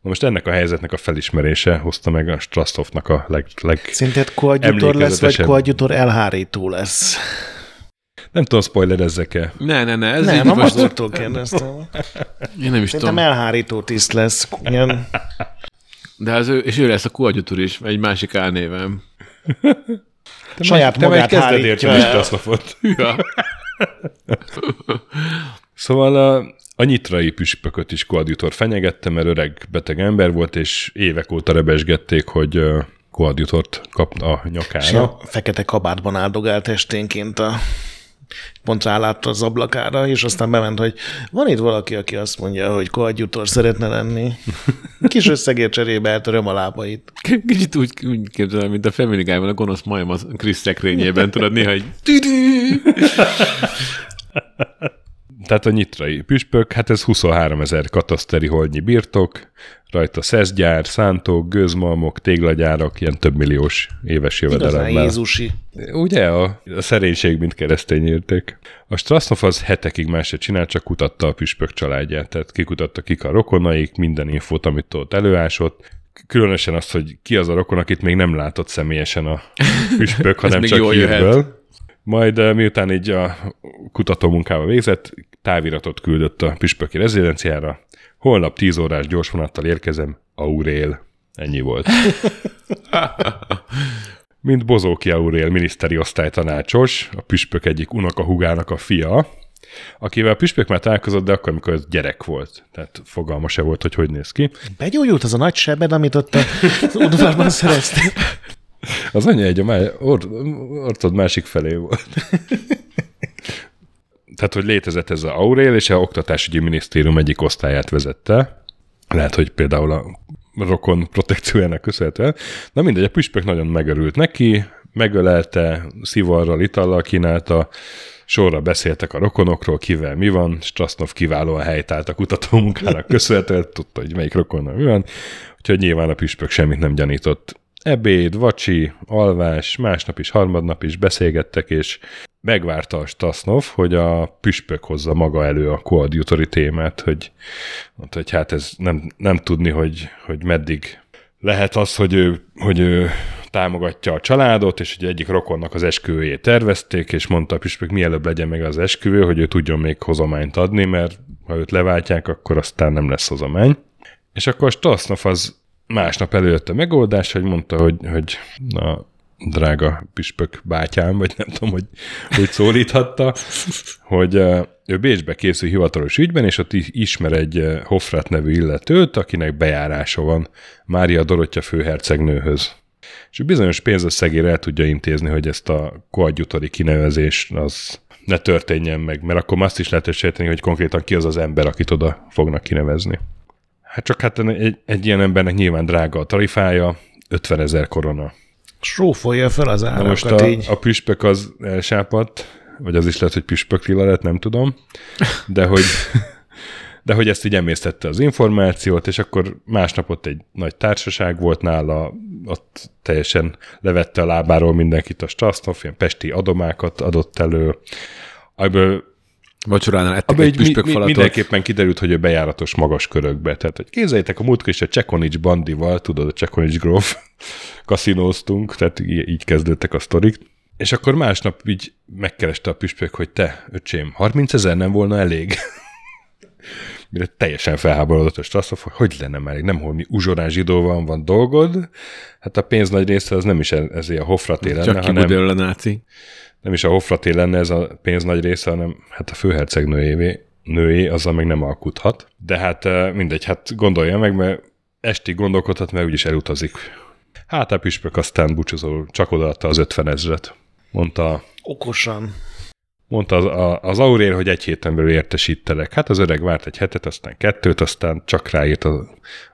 Na most ennek a helyzetnek a felismerése hozta meg a Strastovnak a leg, leg Szerinted koadjutor lesz, vagy koadjutor elhárító lesz? Nem tudom, spoilerezzek-e. Ne, ne, ne. Ez nem, a most... Mazurtól kérdeztem. Én nem is Szerintem tudom. elhárító tiszt lesz. Ilyen, De az ő, és ő lesz a koadjutor is, egy másik álnévem. saját Te magát kezded hárítja érteni el. Strastovot. Ja. Szóval a, a nyitrai püspököt is koadjutor fenyegette, mert öreg beteg ember volt, és évek óta rebesgették, hogy koadjutort kap a És nyakára. a fekete kabátban áldogált esténként a pont rálátta az ablakára, és aztán bement, hogy van itt valaki, aki azt mondja, hogy koadjutor szeretne lenni. Kis összegért cserébe eltöröm a lábait. Kicsit úgy, úgy képzelem, mint a Family Guy-ban a gonosz majom az Chris szekrényében, tudod, néha egy. Tehát a nyitrai püspök, hát ez 23 ezer kataszteri holdnyi birtok, rajta szeszgyár, szántók, gőzmalmok, téglagyárak, ilyen több milliós éves Igazán jövedelemmel. Jézusi. Ugye a, a szerénység, mint keresztény érték. A Strasznov az hetekig más se csinált, csak kutatta a püspök családját. Tehát kikutatta kik a rokonaik, minden infót, amit ott előásott. Különösen azt, hogy ki az a rokon, akit még nem látott személyesen a püspök, hanem csak hírből. jöhet. Majd eh, miután így a kutató munkával végzett, táviratot küldött a püspöki rezidenciára. Holnap 10 órás gyors vonattal érkezem, Aurél. Ennyi volt. Mint Bozóki Aurél miniszteri osztálytanácsos, a püspök egyik unokahugának a fia, akivel a püspök már találkozott, de akkor, amikor ez gyerek volt. Tehát fogalma se volt, hogy hogy néz ki. Begyógyult az a nagy sebed, amit ott a- az udvarban szereztél. Az anyja egy a má- or- ortod másik felé volt. Tehát, hogy létezett ez az Aurél, és a oktatásügyi minisztérium egyik osztályát vezette. Lehet, hogy például a rokon protekciójának köszönhetően. Na mindegy, a püspök nagyon megörült neki, megölelte, szivarral, itallal kínálta, sorra beszéltek a rokonokról, kivel mi van, Strasznov kiválóan helytált a kutatómunkának köszönhetően, tudta, hogy melyik rokonnal mi van, úgyhogy nyilván a püspök semmit nem gyanított. Ebéd, vacsi, alvás, másnap is, harmadnap is beszélgettek, és megvárta a Stasznov, hogy a püspök hozza maga elő a koadjutori témát, hogy, mondta, hogy hát ez nem, nem tudni, hogy, hogy meddig lehet az, hogy ő, hogy ő támogatja a családot, és hogy egyik rokonnak az esküvőjét tervezték, és mondta a püspök, mielőbb legyen meg az esküvő, hogy ő tudjon még hozományt adni, mert ha őt leváltják, akkor aztán nem lesz hozomány. És akkor Stasznov az másnap előjött a megoldás, hogy mondta, hogy, hogy na, drága püspök bátyám, vagy nem tudom, hogy hogy szólíthatta, hogy ő Bécsbe készül hivatalos ügyben, és ott ismer egy Hofrat nevű illetőt, akinek bejárása van Mária Dorottya főhercegnőhöz. És ő bizonyos pénzösszegére el tudja intézni, hogy ezt a koadjutori kinevezést az ne történjen meg, mert akkor azt is lehet sejteni, hogy konkrétan ki az az ember, akit oda fognak kinevezni. Hát csak hát egy, egy ilyen embernek nyilván drága a tarifája, 50 ezer korona. Srófolja fel az Na most árakat a, így. a püspök az elsápadt, vagy az is lehet, hogy püspök lila lett, nem tudom, de hogy, de hogy ezt így emésztette az információt, és akkor másnap ott egy nagy társaság volt nála, ott teljesen levette a lábáról mindenkit a Strasznov, ilyen pesti adomákat adott elő, Ebből, Vacsoránál ettek egy így mi, mi, püspökfalatot. mindenképpen kiderült, hogy ő bejáratos magas körökbe. Tehát, hogy képzeljétek, a múltkor is a Csekonics bandival, tudod, a Csekonics gróf kaszinóztunk, tehát így kezdődtek a sztorik. És akkor másnap így megkereste a püspök, hogy te, öcsém, 30 ezer nem volna elég. Mire teljesen felháborodott a Straszov, hogy hogy lenne már elég, nem holmi uzsorán zsidóval van dolgod, hát a pénz nagy része az nem is e- ezért a hofraté lenne, Csak hanem a náci. nem is a hofraté lenne ez a pénz nagy része, hanem hát a főhercegnőjévé, nőé, azzal meg nem alkuthat. De hát eh, mindegy, hát gondolja meg, mert esti gondolkodhat, mert úgyis elutazik. Hát a püspök aztán búcsúzó csak odaadta az 50 ezret, mondta. Okosan. Mondta az, a, az Aurél, hogy egy héten belül értesítelek. Hát az öreg várt egy hetet, aztán kettőt, aztán csak ráírt az,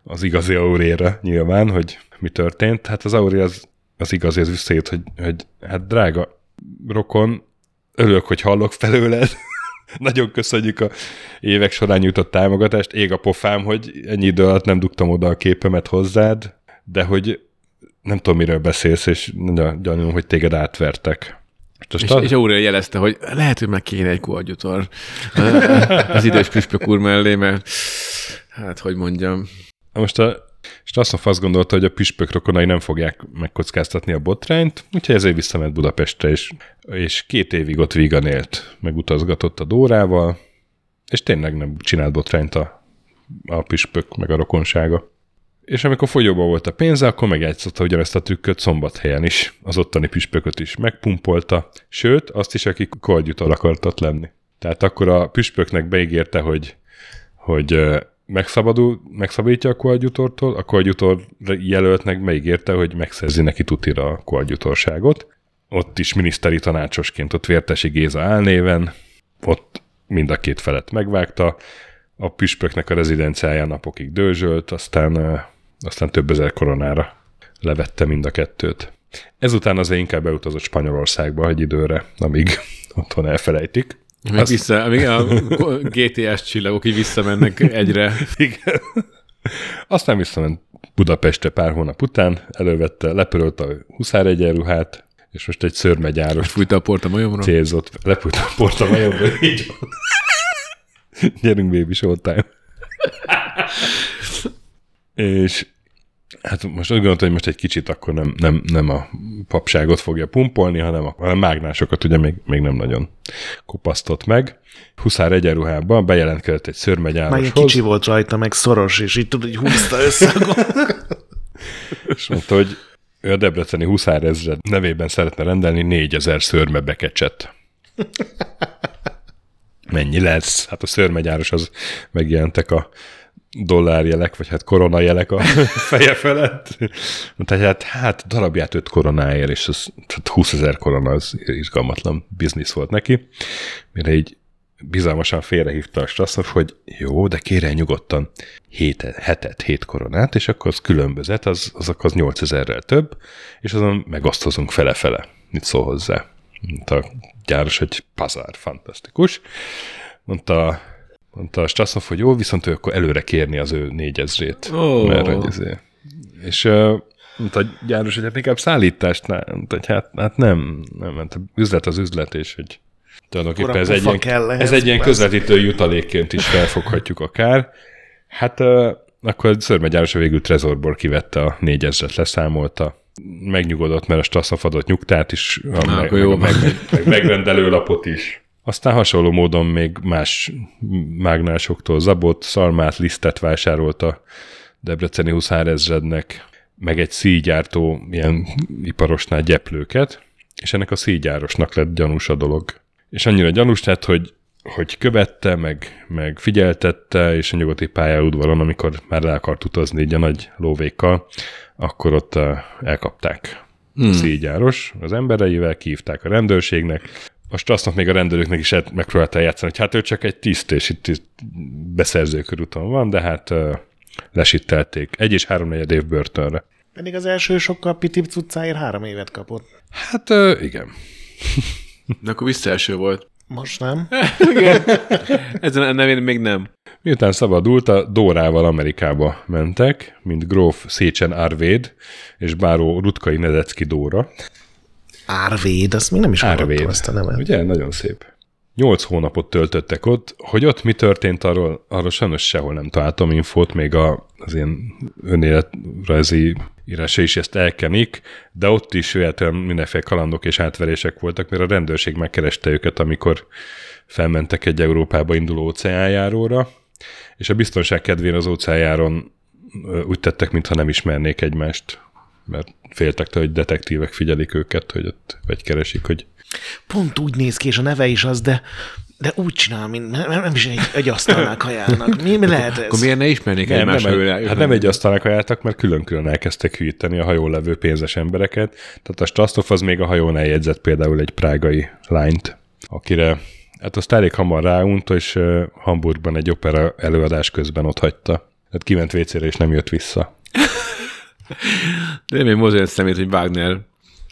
az igazi Aurélra nyilván, hogy mi történt. Hát az Aurél az, az igazi, az visszajött, hogy, hogy hát drága rokon, örülök, hogy hallok felőled. Nagyon köszönjük a évek során nyújtott támogatást. Ég a pofám, hogy ennyi idő alatt nem dugtam oda a képemet hozzád, de hogy nem tudom, miről beszélsz, és gyanúm, hogy téged átvertek. És, és Aurél jelezte, hogy lehet, hogy meg kéne egy koadjutor az idős püspök úr mellé, mert hát, hogy mondjam. Most a Strasznov azt gondolta, hogy a püspök rokonai nem fogják megkockáztatni a botrányt, úgyhogy ezért visszament Budapestre, és, és két évig ott vígan élt, megutazgatott a Dórával, és tényleg nem csinált botrányt a, a püspök, meg a rokonsága. És amikor fogyóban volt a pénze, akkor megjátszotta ugyanezt a trükköt szombathelyen is. Az ottani püspököt is megpumpolta, sőt, azt is, aki koadjutor akartott lenni. Tehát akkor a püspöknek beígérte, hogy, hogy megszabadul, megszabadítja a koadjutortól, a koadjutor jelöltnek megígérte, hogy megszerzi neki tutira a koadjutorságot. Ott is miniszteri tanácsosként, ott Vértesi Géza álnéven, ott mind a két felet megvágta, a püspöknek a rezidenciáján napokig dőzsölt, aztán aztán több ezer koronára levette mind a kettőt. Ezután azért inkább beutazott Spanyolországba egy időre, amíg otthon elfelejtik. Amíg, Azt... vissza, amíg a GTS csillagok így visszamennek egyre. Igen. Aztán visszament Budapestre pár hónap után, elővette, lepörölt a huszár egyenruhát, és most egy szörmegyáros. Fújta a port a majomra? Célzott. Lepújta a port a majomra, így. Gyerünk, baby, showtime. és Hát most úgy gondoltam, hogy most egy kicsit akkor nem, nem, nem a papságot fogja pumpolni, hanem a, a mágnásokat ugye még, még nem nagyon kopasztott meg. Huszár egyenruhában bejelentkezett egy szörmegyároshoz. Már kicsi volt rajta, meg szoros, és így tudod, hogy húzta össze És mondta, hogy ő a Debreceni Huszár ezred nevében szeretne rendelni 4000 szörme bekecset. Mennyi lesz? Hát a szörmegyáros az megjelentek a dollárjelek, vagy hát koronajelek a feje felett. Tehát hát darabját öt koronáért, és az, tehát 20 ezer korona az izgalmatlan biznisz volt neki, mire így bizalmasan félrehívta a Strasszov, hogy jó, de kérjen nyugodtan hét, hetet, hét koronát, és akkor az különbözet, az, az, az 8 ezerrel több, és azon megosztozunk fele-fele. Mit szól hozzá? Mondta a gyáros, hogy pazár, fantasztikus. Mondta Mondta a Strasszov, hogy jó, viszont ő akkor előre kérni az ő négyezrét. Oh. Mert, hogy ezért. És mondta a gyáros, hogy hát inkább szállítást, mondta, hogy hát, hát nem, nem, mert üzlet az üzlet, és hogy tulajdonképpen ez egy, ilyen, ez egy ilyen közvetítő jutalékként is felfoghatjuk akár. Hát uh, akkor a szörmegyáros végül Trezorból kivette a négyezret, leszámolta, megnyugodott, mert a Strasszov adott nyugtát is, a meg, jó. Meg, meg, meg, megrendelő lapot is. Aztán hasonló módon még más mágnásoktól zabot, szalmát, lisztet vásárolt a Debreceni huszárezrednek, meg egy szígyártó ilyen iparosnál gyeplőket, és ennek a szígyárosnak lett gyanús a dolog. És annyira gyanús lett, hogy, hogy követte, meg, meg figyeltette, és a nyugati pályaudvaron, amikor már le akart utazni így a nagy lóvékkal, akkor ott uh, elkapták hmm. szígyáros az embereivel, kívták a rendőrségnek, most azt még a rendőröknek is megpróbálta játszani, hogy hát ő csak egy tiszt, és itt, itt beszerző körúton van, de hát uh, lesittelték. Egy és három negyed év börtönre. Pedig az első sokkal pitibb cuccáért három évet kapott. Hát uh, igen. De akkor visszaeső volt. Most nem. igen. Ezen a nevén még nem. Miután szabadult, a Dórával Amerikába mentek, mint gróf Szécsen Arvéd és báró Rutkai Nedecki Dóra. Árvéd, azt még nem is Árvéd. azt a nevet. Ugye, nagyon szép. Nyolc hónapot töltöttek ott, hogy ott mi történt, arról, arról sajnos sehol nem találtam infót, még a, az én önéletrajzi írása is ezt elkenik, de ott is véletlenül mindenféle kalandok és átverések voltak, mert a rendőrség megkereste őket, amikor felmentek egy Európába induló óceánjáróra, és a biztonság kedvén az óceánjáron úgy tettek, mintha nem ismernék egymást mert féltek hogy detektívek figyelik őket, hogy ott vagy keresik, hogy... Pont úgy néz ki, és a neve is az, de de úgy csinál, mint nem is egy, egy asztalnál kajálnak. Mi, mi lehet ez? Akkor miért ne ismernék nem, egymás nem, egy, Hát nem egy asztalnál kajáltak, mert külön-külön elkezdtek hűíteni a hajón levő pénzes embereket. Tehát a Strasztov az még a hajón eljegyzett például egy prágai lányt, akire hát azt elég hamar ráunt, és Hamburgban egy opera előadás közben ott hagyta. Tehát kiment vécére, és nem jött vissza. De én még mozduljon szemét, hogy Wagner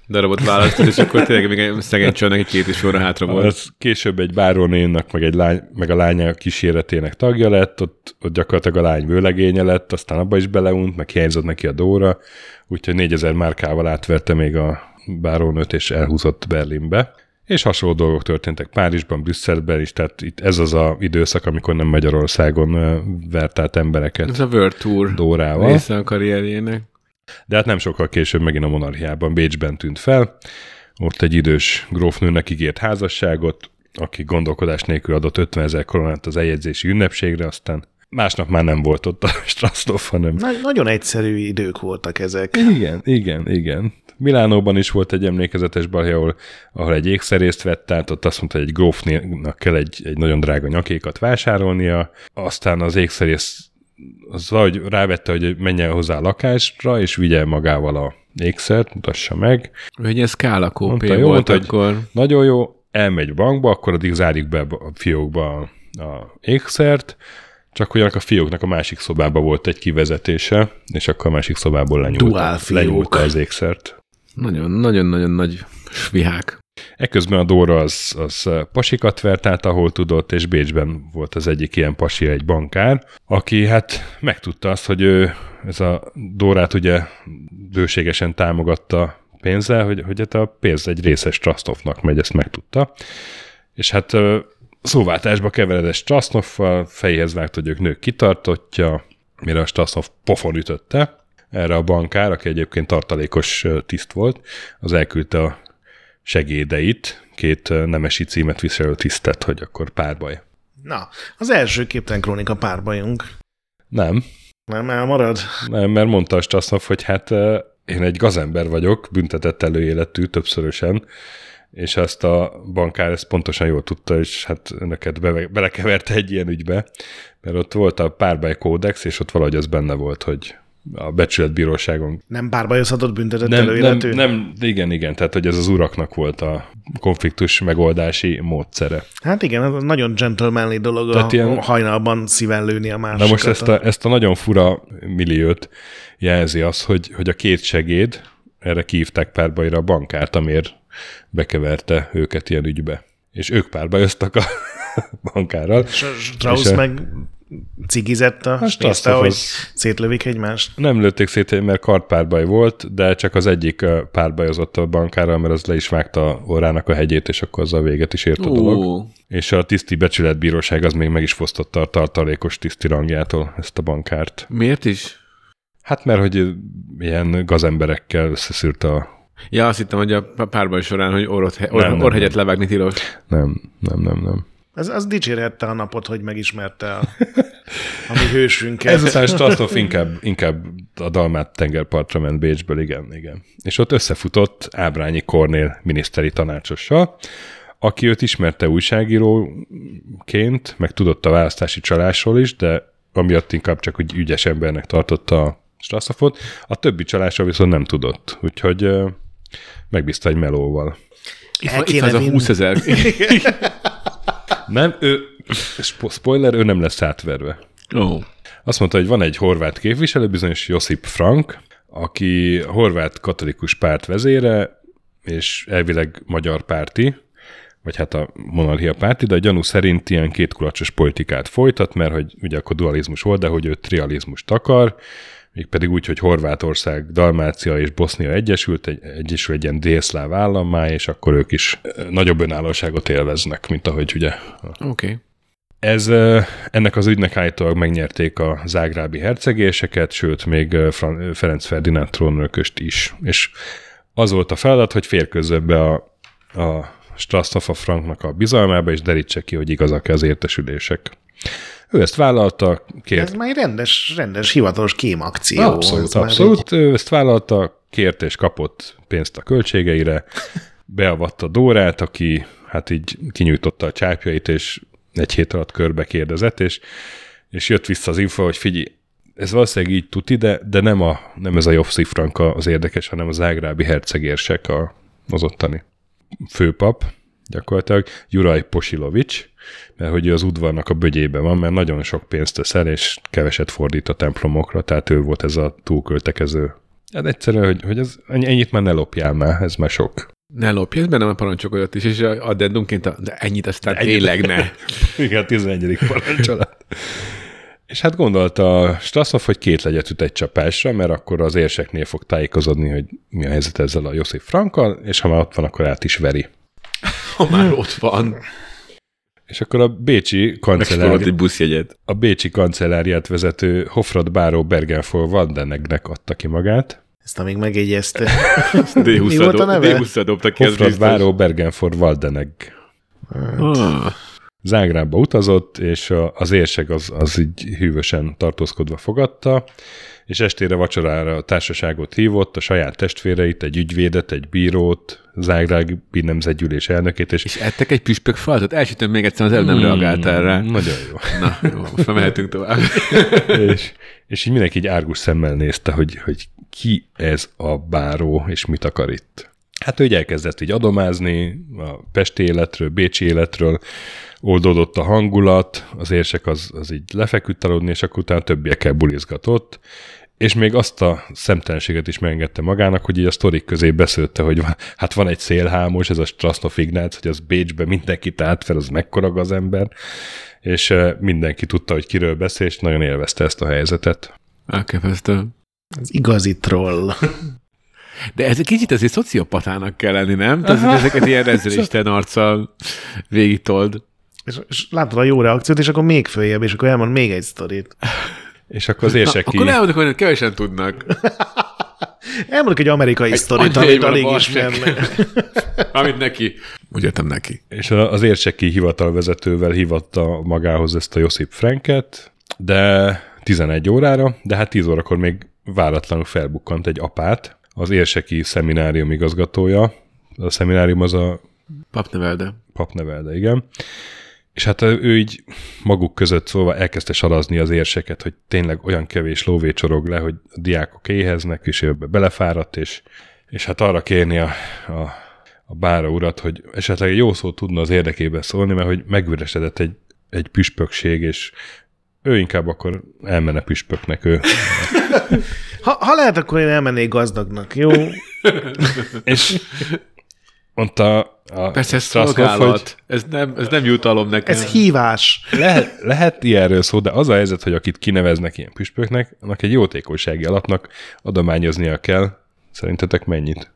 darabot választott, és akkor tényleg még egy szegény csaj neki két is sorra hátra volt. Az később egy bárónénnak, meg, egy lány, meg a lánya kíséretének tagja lett, ott, ott gyakorlatilag a lány vőlegénye lett, aztán abba is beleunt, meg hiányzott neki a Dóra, úgyhogy 4000 márkával átverte még a bárónőt, és elhúzott Berlinbe. És hasonló dolgok történtek Párizsban, Brüsszelben is, tehát itt ez az a időszak, amikor nem Magyarországon vert át embereket Ez a World Tour Dórával. része a karrierjének. De hát nem sokkal később megint a monarchiában Bécsben tűnt fel. Ott egy idős grófnőnek ígért házasságot, aki gondolkodás nélkül adott 50 ezer koronát az eljegyzési ünnepségre, aztán másnap már nem volt ott a Straszdorf, hanem... Na, nagyon egyszerű idők voltak ezek. Igen, igen, igen. Milánóban is volt egy emlékezetes balhé, ahol, ahol egy ékszerészt vett át, ott azt mondta, hogy egy grófnak kell egy, egy nagyon drága nyakékat vásárolnia, aztán az ékszerész az valahogy rávette, hogy menjen hozzá a lakásra, és vigye magával a ékszert, mutassa meg. Egy ilyen Scala Mondta, jó, volt mondta, hogy akkor. Nagyon jó, elmegy bankba, akkor addig zárjuk be a fiókba a, a ékszert, csak hogy annak a fióknak a másik szobába volt egy kivezetése, és akkor a másik szobából lenyúlta, lenyúlta az ékszert. Nagyon-nagyon-nagyon nagy svihák. Ekközben a Dóra az, az pasikat vert át, ahol tudott, és Bécsben volt az egyik ilyen pasi, egy bankár, aki hát megtudta azt, hogy ő ez a Dórát ugye bőségesen támogatta pénzzel, hogy, hogy hát a pénz egy részes Strasztovnak megy, ezt megtudta. És hát szóváltásba keveredett Strasznoffal, fejéhez vágta, hogy ők nők kitartottja, mire a Strasznov pofon ütötte. Erre a bankár, aki egyébként tartalékos tiszt volt, az elküldte a segédeit, két nemesi címet viselő tisztet, hogy akkor párbaj. Na, az első képtelen krónika párbajunk. Nem, Nem elmarad? nem, mert mondta a Strasznov, hogy hát én egy gazember vagyok, büntetett előéletű többszörösen, és ezt a bankár ezt pontosan jól tudta, és hát önöket be, belekeverte egy ilyen ügybe, mert ott volt a párbaj kódex, és ott valahogy az benne volt, hogy a becsületbíróságon Nem párbajozhatott büntetett nem, nem, előéletű? nem, igen, igen, tehát hogy ez az uraknak volt a konfliktus megoldási módszere. Hát igen, ez nagyon gentlemanly dolog a Tehát ilyen- hajnalban szíven lőni a másikat. Na most ezt a, ezt a nagyon fura milliót jelzi az, hogy, hogy a két segéd, erre kívták párbajra a bankárt, amiért bekeverte őket ilyen ügybe. És ők párbajoztak a bankárral. Strauss és a- meg cigizett a, Hát és nézte, Strauss hogy az- szétlövik egymást. Nem lőtték szét, mert kartpárbaj volt, de csak az egyik párbajozott a bankárral, mert az le is vágta orrának a hegyét, és akkor az a véget is ért a dolog. Ó, És a tiszti becsületbíróság az még meg is fosztotta a tartalékos tiszti rangjától ezt a bankárt. miért is? Hát mert, hogy ilyen gazemberekkel összeszűrte a... Ja, azt hittem, hogy a párbaj során, hogy orrot, Nem, or, nem, orhegyet levágni tilos. Nem, nem, nem, nem. Ez, az dicsérhette a napot, hogy megismerte a, a mi hősünket. Ezután Straszoff inkább, inkább a Dalmát tengerpartra ment Bécsből, igen, igen. És ott összefutott Ábrányi Kornél miniszteri tanácsossal, aki őt ismerte újságíróként, meg tudott a választási csalásról is, de amiatt inkább csak úgy ügyes embernek tartotta a Straszoffot. A többi csalásról viszont nem tudott, úgyhogy megbízta egy melóval. Itt, van, itt az a vinni. 20 ezer. Nem, ő, spo- spoiler, ő nem lesz átverve. Ó. Azt mondta, hogy van egy horvát képviselő, bizonyos Josip Frank, aki a horvát katolikus párt vezére, és elvileg magyar párti, vagy hát a monarchia párti, de a gyanú szerint ilyen kétkulacsos politikát folytat, mert hogy ugye akkor dualizmus volt, de hogy ő trializmust akar, mégpedig úgy, hogy Horvátország, Dalmácia és Bosznia egyesült, egy, egyesül egy ilyen délszláv állammá, és akkor ők is nagyobb önállóságot élveznek, mint ahogy ugye Oké. Okay. ez, ennek az ügynek állítólag megnyerték a zágrábi hercegéseket, sőt, még Fran- Ferenc Ferdinánd trónörököst is. És az volt a feladat, hogy férkőzzön be a, a Strasztofa Franknak a bizalmába, és derítse ki, hogy igazak-e az értesülések. Ő ezt vállalta, kért Ez már egy rendes, rendes hivatalos kémakció. Abszolút, Ez abszolút. Ő ezt vállalta, kért és kapott pénzt a költségeire, beavatta Dórát, aki hát így kinyújtotta a csápjait, és egy hét alatt körbe kérdezett, és, és jött vissza az info, hogy figyelj, ez valószínűleg így tuti, de, de nem, a, nem ez a Jofszi Franka az érdekes, hanem az ágrábi hercegérsek a, az ottani főpap, gyakorlatilag, Juraj Posilovics, mert hogy ő az udvarnak a bögyében van, mert nagyon sok pénzt tesz el, és keveset fordít a templomokra, tehát ő volt ez a túlköltekező. Hát egyszerűen, hogy, hogy ez, ennyit már ne lopjál már, ez már sok. Ne lopj, ez benne a parancsok olyat is, és addendumként, a, de ennyit aztán ennyit. tényleg ne. Igen, a 11. parancsolat. És hát gondolta Straszov, hogy két legyet üt egy csapásra, mert akkor az érseknél fog tájékozódni, hogy mi a helyzet ezzel a Josip Frankkal, és ha már ott van, akkor át is veri. Ha már ott van. És akkor a bécsi kancellár... egy buszjegyet. A bécsi kancelláriát vezető Hofrad Báró Bergenfol Vandenegnek adta ki magát. Ezt amíg megjegyezte. D20 Mi volt a neve? D20 dobta ki, Hofrad Báró Bergenfor Valdeneg. Ah. Zágrába utazott, és az érseg az, az így hűvösen tartózkodva fogadta, és estére vacsorára a társaságot hívott, a saját testvéreit, egy ügyvédet, egy bírót, Zágrábi nemzetgyűlés elnökét. És, és ettek egy püspök faltot? Elsütöm még egyszer, az el nem mm, reagált erre. Nagyon jó. Na, jó, most mehetünk tovább. és, és így mindenki így árgus szemmel nézte, hogy, hogy ki ez a báró, és mit akar itt. Hát ő így elkezdett így adomázni a pesti életről, bécsi életről, oldódott a hangulat, az érsek az, az így lefeküdt aludni, és akkor utána többiekkel bulizgatott, és még azt a szemtelenséget is megengedte magának, hogy így a sztorik közé beszélte, hogy van, hát van egy szélhámos, ez a Strasznov Ignác, hogy az Bécsbe mindenkit átfel, az mekkora az ember, és mindenki tudta, hogy kiről beszél, és nagyon élvezte ezt a helyzetet. Elképesztő. Az igazi troll. De ez egy kicsit azért szociopatának kell lenni, nem? Tehát ezeket ilyen rezzelisten arccal végigtold. És, és látod a jó reakciót, és akkor még följebb, és akkor elmond még egy sztorit. És akkor az érsek ki... Akkor elmondok, hogy kevesen tudnak. Elmondok egy amerikai sztorit, amit alig ismernek. amit neki. Úgy értem neki. És az érseki hivatalvezetővel hívatta magához ezt a Josip Franket, de 11 órára, de hát 10 órakor még váratlanul felbukkant egy apát, az érseki szeminárium igazgatója. A szeminárium az a... Papnevelde. Papnevelde, igen. És hát ő így maguk között szóval elkezdte sarazni az érseket, hogy tényleg olyan kevés lóvé csorog le, hogy a diákok éheznek, és ő belefáradt, és, és hát arra kérni a, a, a bára urat, hogy esetleg egy jó szót tudna az érdekébe szólni, mert hogy megüresedett egy, egy püspökség, és ő inkább akkor elmenne püspöknek ő. Ha, ha lehet, akkor én elmennék gazdagnak, jó? és mondta a Persze ez szolgálat, hogy ez nem, ez nem jutalom nekem. Ez hívás. Lehet, lehet ilyenről szó, de az a helyzet, hogy akit kineveznek ilyen püspöknek, annak egy jótékonysági alapnak adományoznia kell. Szerintetek mennyit?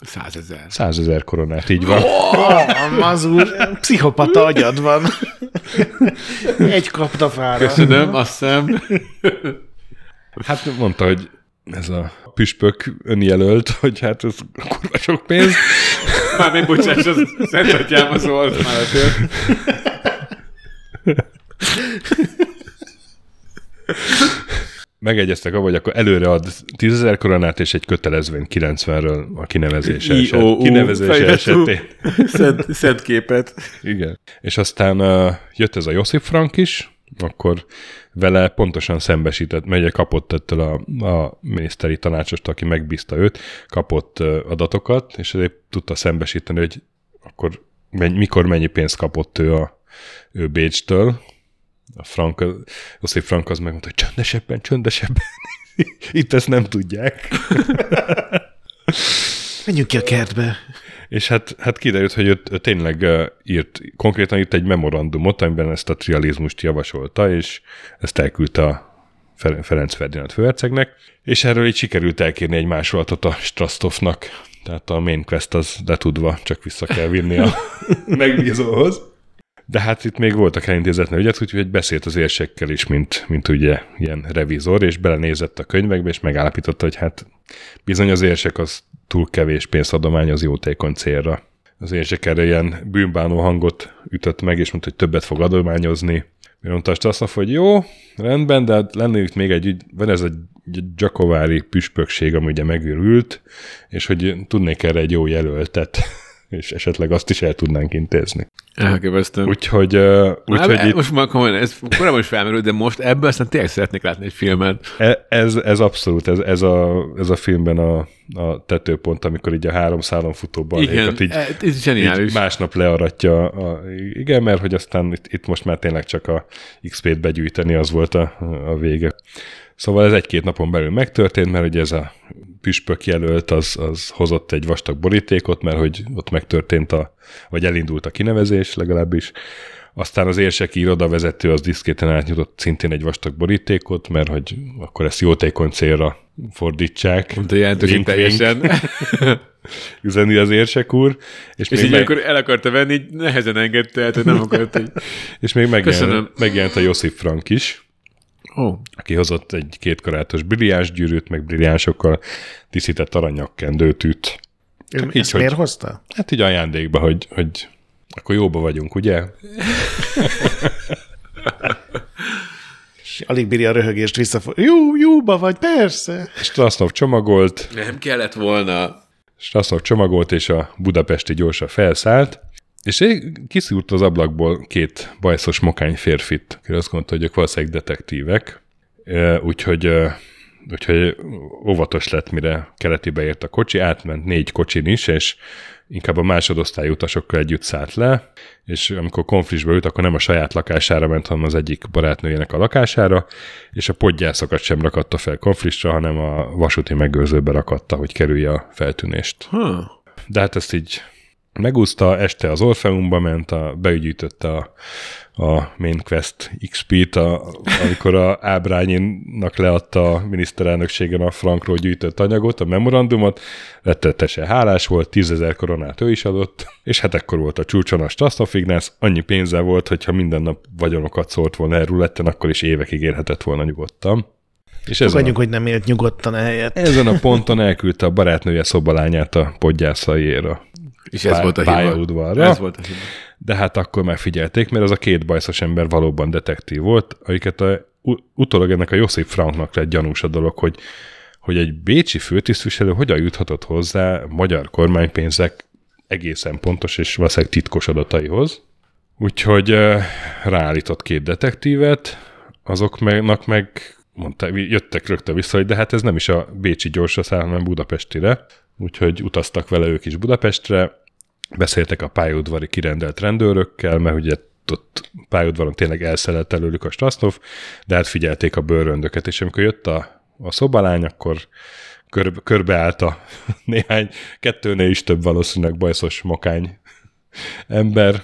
Százezer. Százezer koronát, így van. Oh, mazur, pszichopata agyad van. Egy kaptafára. Köszönöm, azt hiszem. Hát mondta, hogy ez a püspök önjelölt, hogy hát ez kurva sok pénz. Már még bocsáss, az Szent Atyám az már azért. Megegyeztek abban, hogy akkor előre ad 10 ezer koronát és egy kötelezvény 90-ről a kinevezése, eset, kinevezése esetén. Szent, szent képet. Igen. És aztán uh, jött ez a Josip Frank is, akkor vele pontosan szembesített, mert kapott ettől a, a miniszteri tanácsost, aki megbízta őt, kapott adatokat, és ezért tudta szembesíteni, hogy akkor menny, mikor mennyi pénzt kapott ő a ő Bécstől. A Frank, Josip Frank az megmondta, hogy csöndesebben, csöndesebben. Itt ezt nem tudják. Menjünk ki a kertbe. És hát, hát kiderült, hogy ő, ő tényleg írt, konkrétan írt egy memorandumot, amiben ezt a trializmust javasolta, és ezt elküldte a Ferenc Ferdinánd főhercegnek, és erről így sikerült elkérni egy másolatot a Strastovnak, tehát a main quest az letudva, csak vissza kell vinni a megbízóhoz. De hát itt még voltak elintézetlen ügyet, úgyhogy beszélt az érsekkel is, mint, mint ugye ilyen revizor, és belenézett a könyvekbe, és megállapította, hogy hát bizony az érsek az túl kevés pénzt adományoz jótékony célra. Az érsek erre ilyen bűnbánó hangot ütött meg, és mondta, hogy többet fog adományozni. Mondta azt hogy jó, rendben, de hát lenne itt még egy, van ez a Gyakovári püspökség, ami ugye megőrült, és hogy tudnék erre egy jó jelöltet. És esetleg azt is el tudnánk intézni. Elképesztő. Úgyhogy, uh, úgyhogy itt, Most már komolyan, ez korábban is felmerült, de most ebből aztán tényleg szeretnék látni egy filmet. e- ez, ez abszolút, ez, ez, a, ez a filmben a, a tetőpont, amikor így a három szálon futó Igen, balhékat így, ez így zseniális. másnap learatja. A, igen, mert hogy aztán itt, itt most már tényleg csak a XP-t begyűjteni, az volt a, a vége. Szóval ez egy-két napon belül megtörtént, mert ugye ez a püspök jelölt, az, az hozott egy vastag borítékot, mert hogy ott megtörtént a, vagy elindult a kinevezés legalábbis. Aztán az érseki irodavezető az diszkéten átnyújtott szintén egy vastag borítékot, mert hogy akkor ezt jótékony célra fordítsák. Mondta jelentős Wink, teljesen. Üzeni az érsek úr. És, És még így meg, amikor el akarta venni, így nehezen engedte tehát nem akart, hogy... és még megjelent, megjelent a Josip Frank is, oh, aki hozott egy kétkarátos brilliáns gyűrűt, meg brilliánsokkal díszített aranyakkendőtűt. Ő így, ezt hogy- miért hozta? Hát így ajándékba, hogy, hogy akkor jóba vagyunk, ugye? És alig bírja a röhögést visszafog. Jó, jóba vagy, persze. Strasznov csomagolt, nem kellett volna. Strasznov csomagolt, és a budapesti gyorsan felszállt, és kiszúrt az ablakból két bajszos mokány férfit, aki azt gondolta, hogy ők valószínűleg detektívek, úgyhogy, úgyhogy óvatos lett, mire keletibe ért a kocsi, átment négy kocsin is, és inkább a másodosztályú utasokkal együtt szállt le, és amikor konfliktusba ült, akkor nem a saját lakására ment, hanem az egyik barátnőjének a lakására, és a podgyászokat sem rakatta fel konfliktusra, hanem a vasúti megőrzőbe rakatta, hogy kerülje a feltűnést. Huh. De hát ezt így megúszta, este az Orfeumba ment, a, beügyítötte a, a Main Quest XP-t, a, amikor a Ábrányinnak leadta a miniszterelnökségen a frankról gyűjtött anyagot, a memorandumot, rettetesen hálás volt, tízezer koronát ő is adott, és hát ekkor volt a csúcson a Strasznov Ignász, annyi pénze volt, hogyha minden nap vagyonokat szólt volna el ruletten, akkor is évekig élhetett volna nyugodtan. És ez a, Fogadjuk, hogy nem élt nyugodtan helyett. ezen a ponton elküldte a barátnője szobalányát a podgyászaiéra És ez volt a hiba. Ez volt a hiba. de hát akkor megfigyelték, mert az a két bajszos ember valóban detektív volt, akiket a, utólag ennek a Josip Franknak lett gyanús a dolog, hogy, hogy egy bécsi főtisztviselő hogyan juthatott hozzá magyar kormánypénzek egészen pontos és valószínűleg titkos adataihoz. Úgyhogy ráállított két detektívet, azoknak meg mondták, jöttek rögtön vissza, hogy de hát ez nem is a bécsi gyorsaszáll, hanem Budapestire. Úgyhogy utaztak vele ők is Budapestre, beszéltek a pályaudvari kirendelt rendőrökkel, mert ugye ott pályaudvaron tényleg elszellett előlük a Strasznov, de hát figyelték a bőröndöket, és amikor jött a, a szobalány, akkor körbe, körbeállt a néhány, kettőnél is több valószínűleg bajszos mokány ember,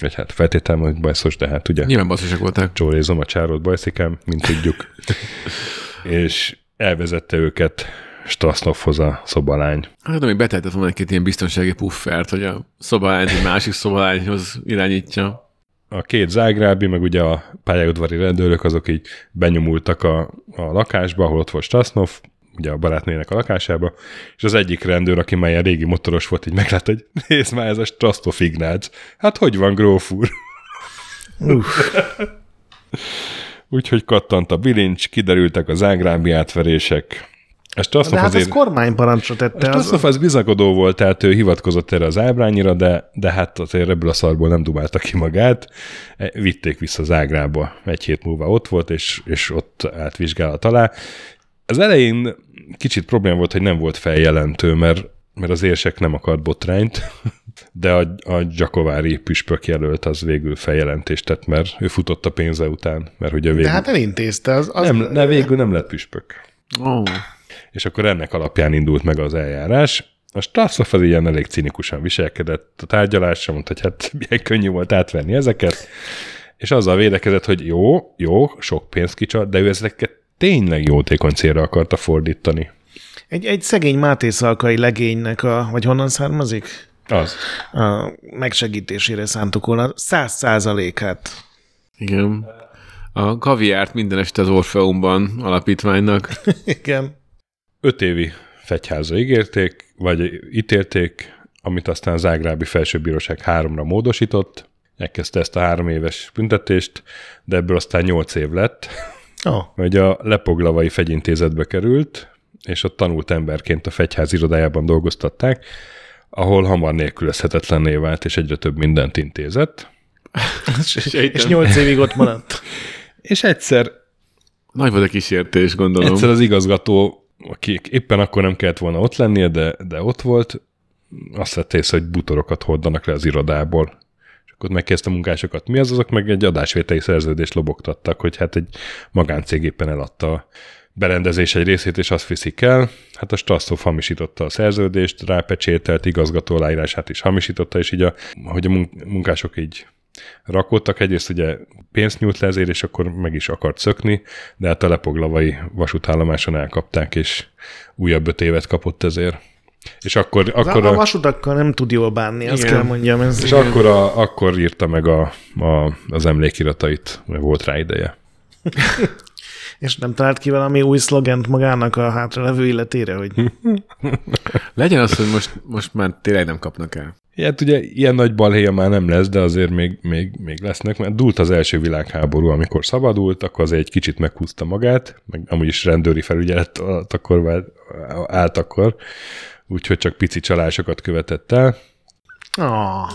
vagy hát feltételem, hogy bajszos, de hát ugye Nyilván basszosak voltak. csórézom a csárolt bajszikám, mint tudjuk. és elvezette őket Strasznovhoz a szobalány. Hát még betehetett volna egy-két ilyen biztonsági puffert, hogy a szobalányt egy másik szobalányhoz irányítja. A két zágrábi, meg ugye a pályaudvari rendőrök, azok így benyomultak a, a lakásba, ahol ott volt Strasznov, ugye a barátnőjének a lakásába, és az egyik rendőr, aki melyen régi motoros volt, így meglátta, hogy nézd már, ez a Strasznov Ignác. Hát hogy van, gróf úr? Úgyhogy kattant a bilincs, kiderültek a zágrábi átverések. A De Strasznov hát azért... az kormányparancsra tette. Az, az bizakodó volt, tehát ő hivatkozott erre az ábrányira, de, de hát azért ebből a szarból nem dumálta ki magát. E, Vitték vissza Zágrába. Egy hét múlva ott volt, és, és ott átvizsgálat alá. Az elején kicsit probléma volt, hogy nem volt feljelentő, mert, mert az érsek nem akart botrányt, de a, a Gyakovári püspök jelölt az végül feljelentést tett, mert ő futott a pénze után, mert ugye végül, de hát elintézte. Az, az, nem, ne, végül nem lett püspök Ó, és akkor ennek alapján indult meg az eljárás. A Straszoff az ilyen elég cinikusan viselkedett a tárgyalásra, mondta, hogy hát milyen könnyű volt átvenni ezeket, és azzal védekezett, hogy jó, jó, sok pénzt kicsalt, de ő ezeket tényleg jótékony célra akarta fordítani. egy, egy szegény Máté Szalkai legénynek, a, vagy honnan származik? Az. A megsegítésére szántuk volna száz százalékát. igen. A kaviárt minden este az Orfeumban alapítványnak. Igen. Öt évi fegyházra ígérték, vagy ítélték, amit aztán a Zágrábi Felsőbíróság háromra módosított, elkezdte ezt a három éves büntetést, de ebből aztán nyolc év lett, Oh. hogy a Lepoglavai fegyintézetbe került, és ott tanult emberként a fegyház irodájában dolgoztatták, ahol hamar nélkülözhetetlenné vált, és egyre több mindent intézett. És nyolc évig ott maradt. És egyszer, Nagy volt a kísértés, gondolom. egyszer az igazgató, aki éppen akkor nem kellett volna ott lennie, de, de ott volt, azt vett észre, hogy butorokat hordanak le az irodából. És akkor megkezdte a munkásokat. Mi az, azok meg egy adásvételi szerződést lobogtattak, hogy hát egy magáncég éppen eladta a berendezés egy részét, és azt viszik el. Hát a Strasszov hamisította a szerződést, rápecsételt, igazgató aláírását is hamisította, és így a, hogy a mun- munkások így rakódtak. Egyrészt ugye pénzt nyújt le ezért, és akkor meg is akart szökni, de hát a lepoglavai vasútállomáson elkapták, és újabb öt évet kapott ezért. És akkor, Az akkor a, a vasutakkal nem tud jól bánni, azt Igen. kell mondjam. Ez és akkor, a, akkor írta meg a, a, az emlékiratait, mert volt rá ideje. És nem talált ki valami új szlogent magának a hátralevő illetére, hogy Legyen az, hogy most, most már tényleg nem kapnak el. Hát ugye ilyen nagy balhéja már nem lesz, de azért még, még, még lesznek, mert dúlt az első világháború, amikor szabadult, akkor azért egy kicsit meghúzta magát, meg amúgy is rendőri felügyelet alatt akkor vált, állt akkor, úgyhogy csak pici csalásokat követett el. Ah.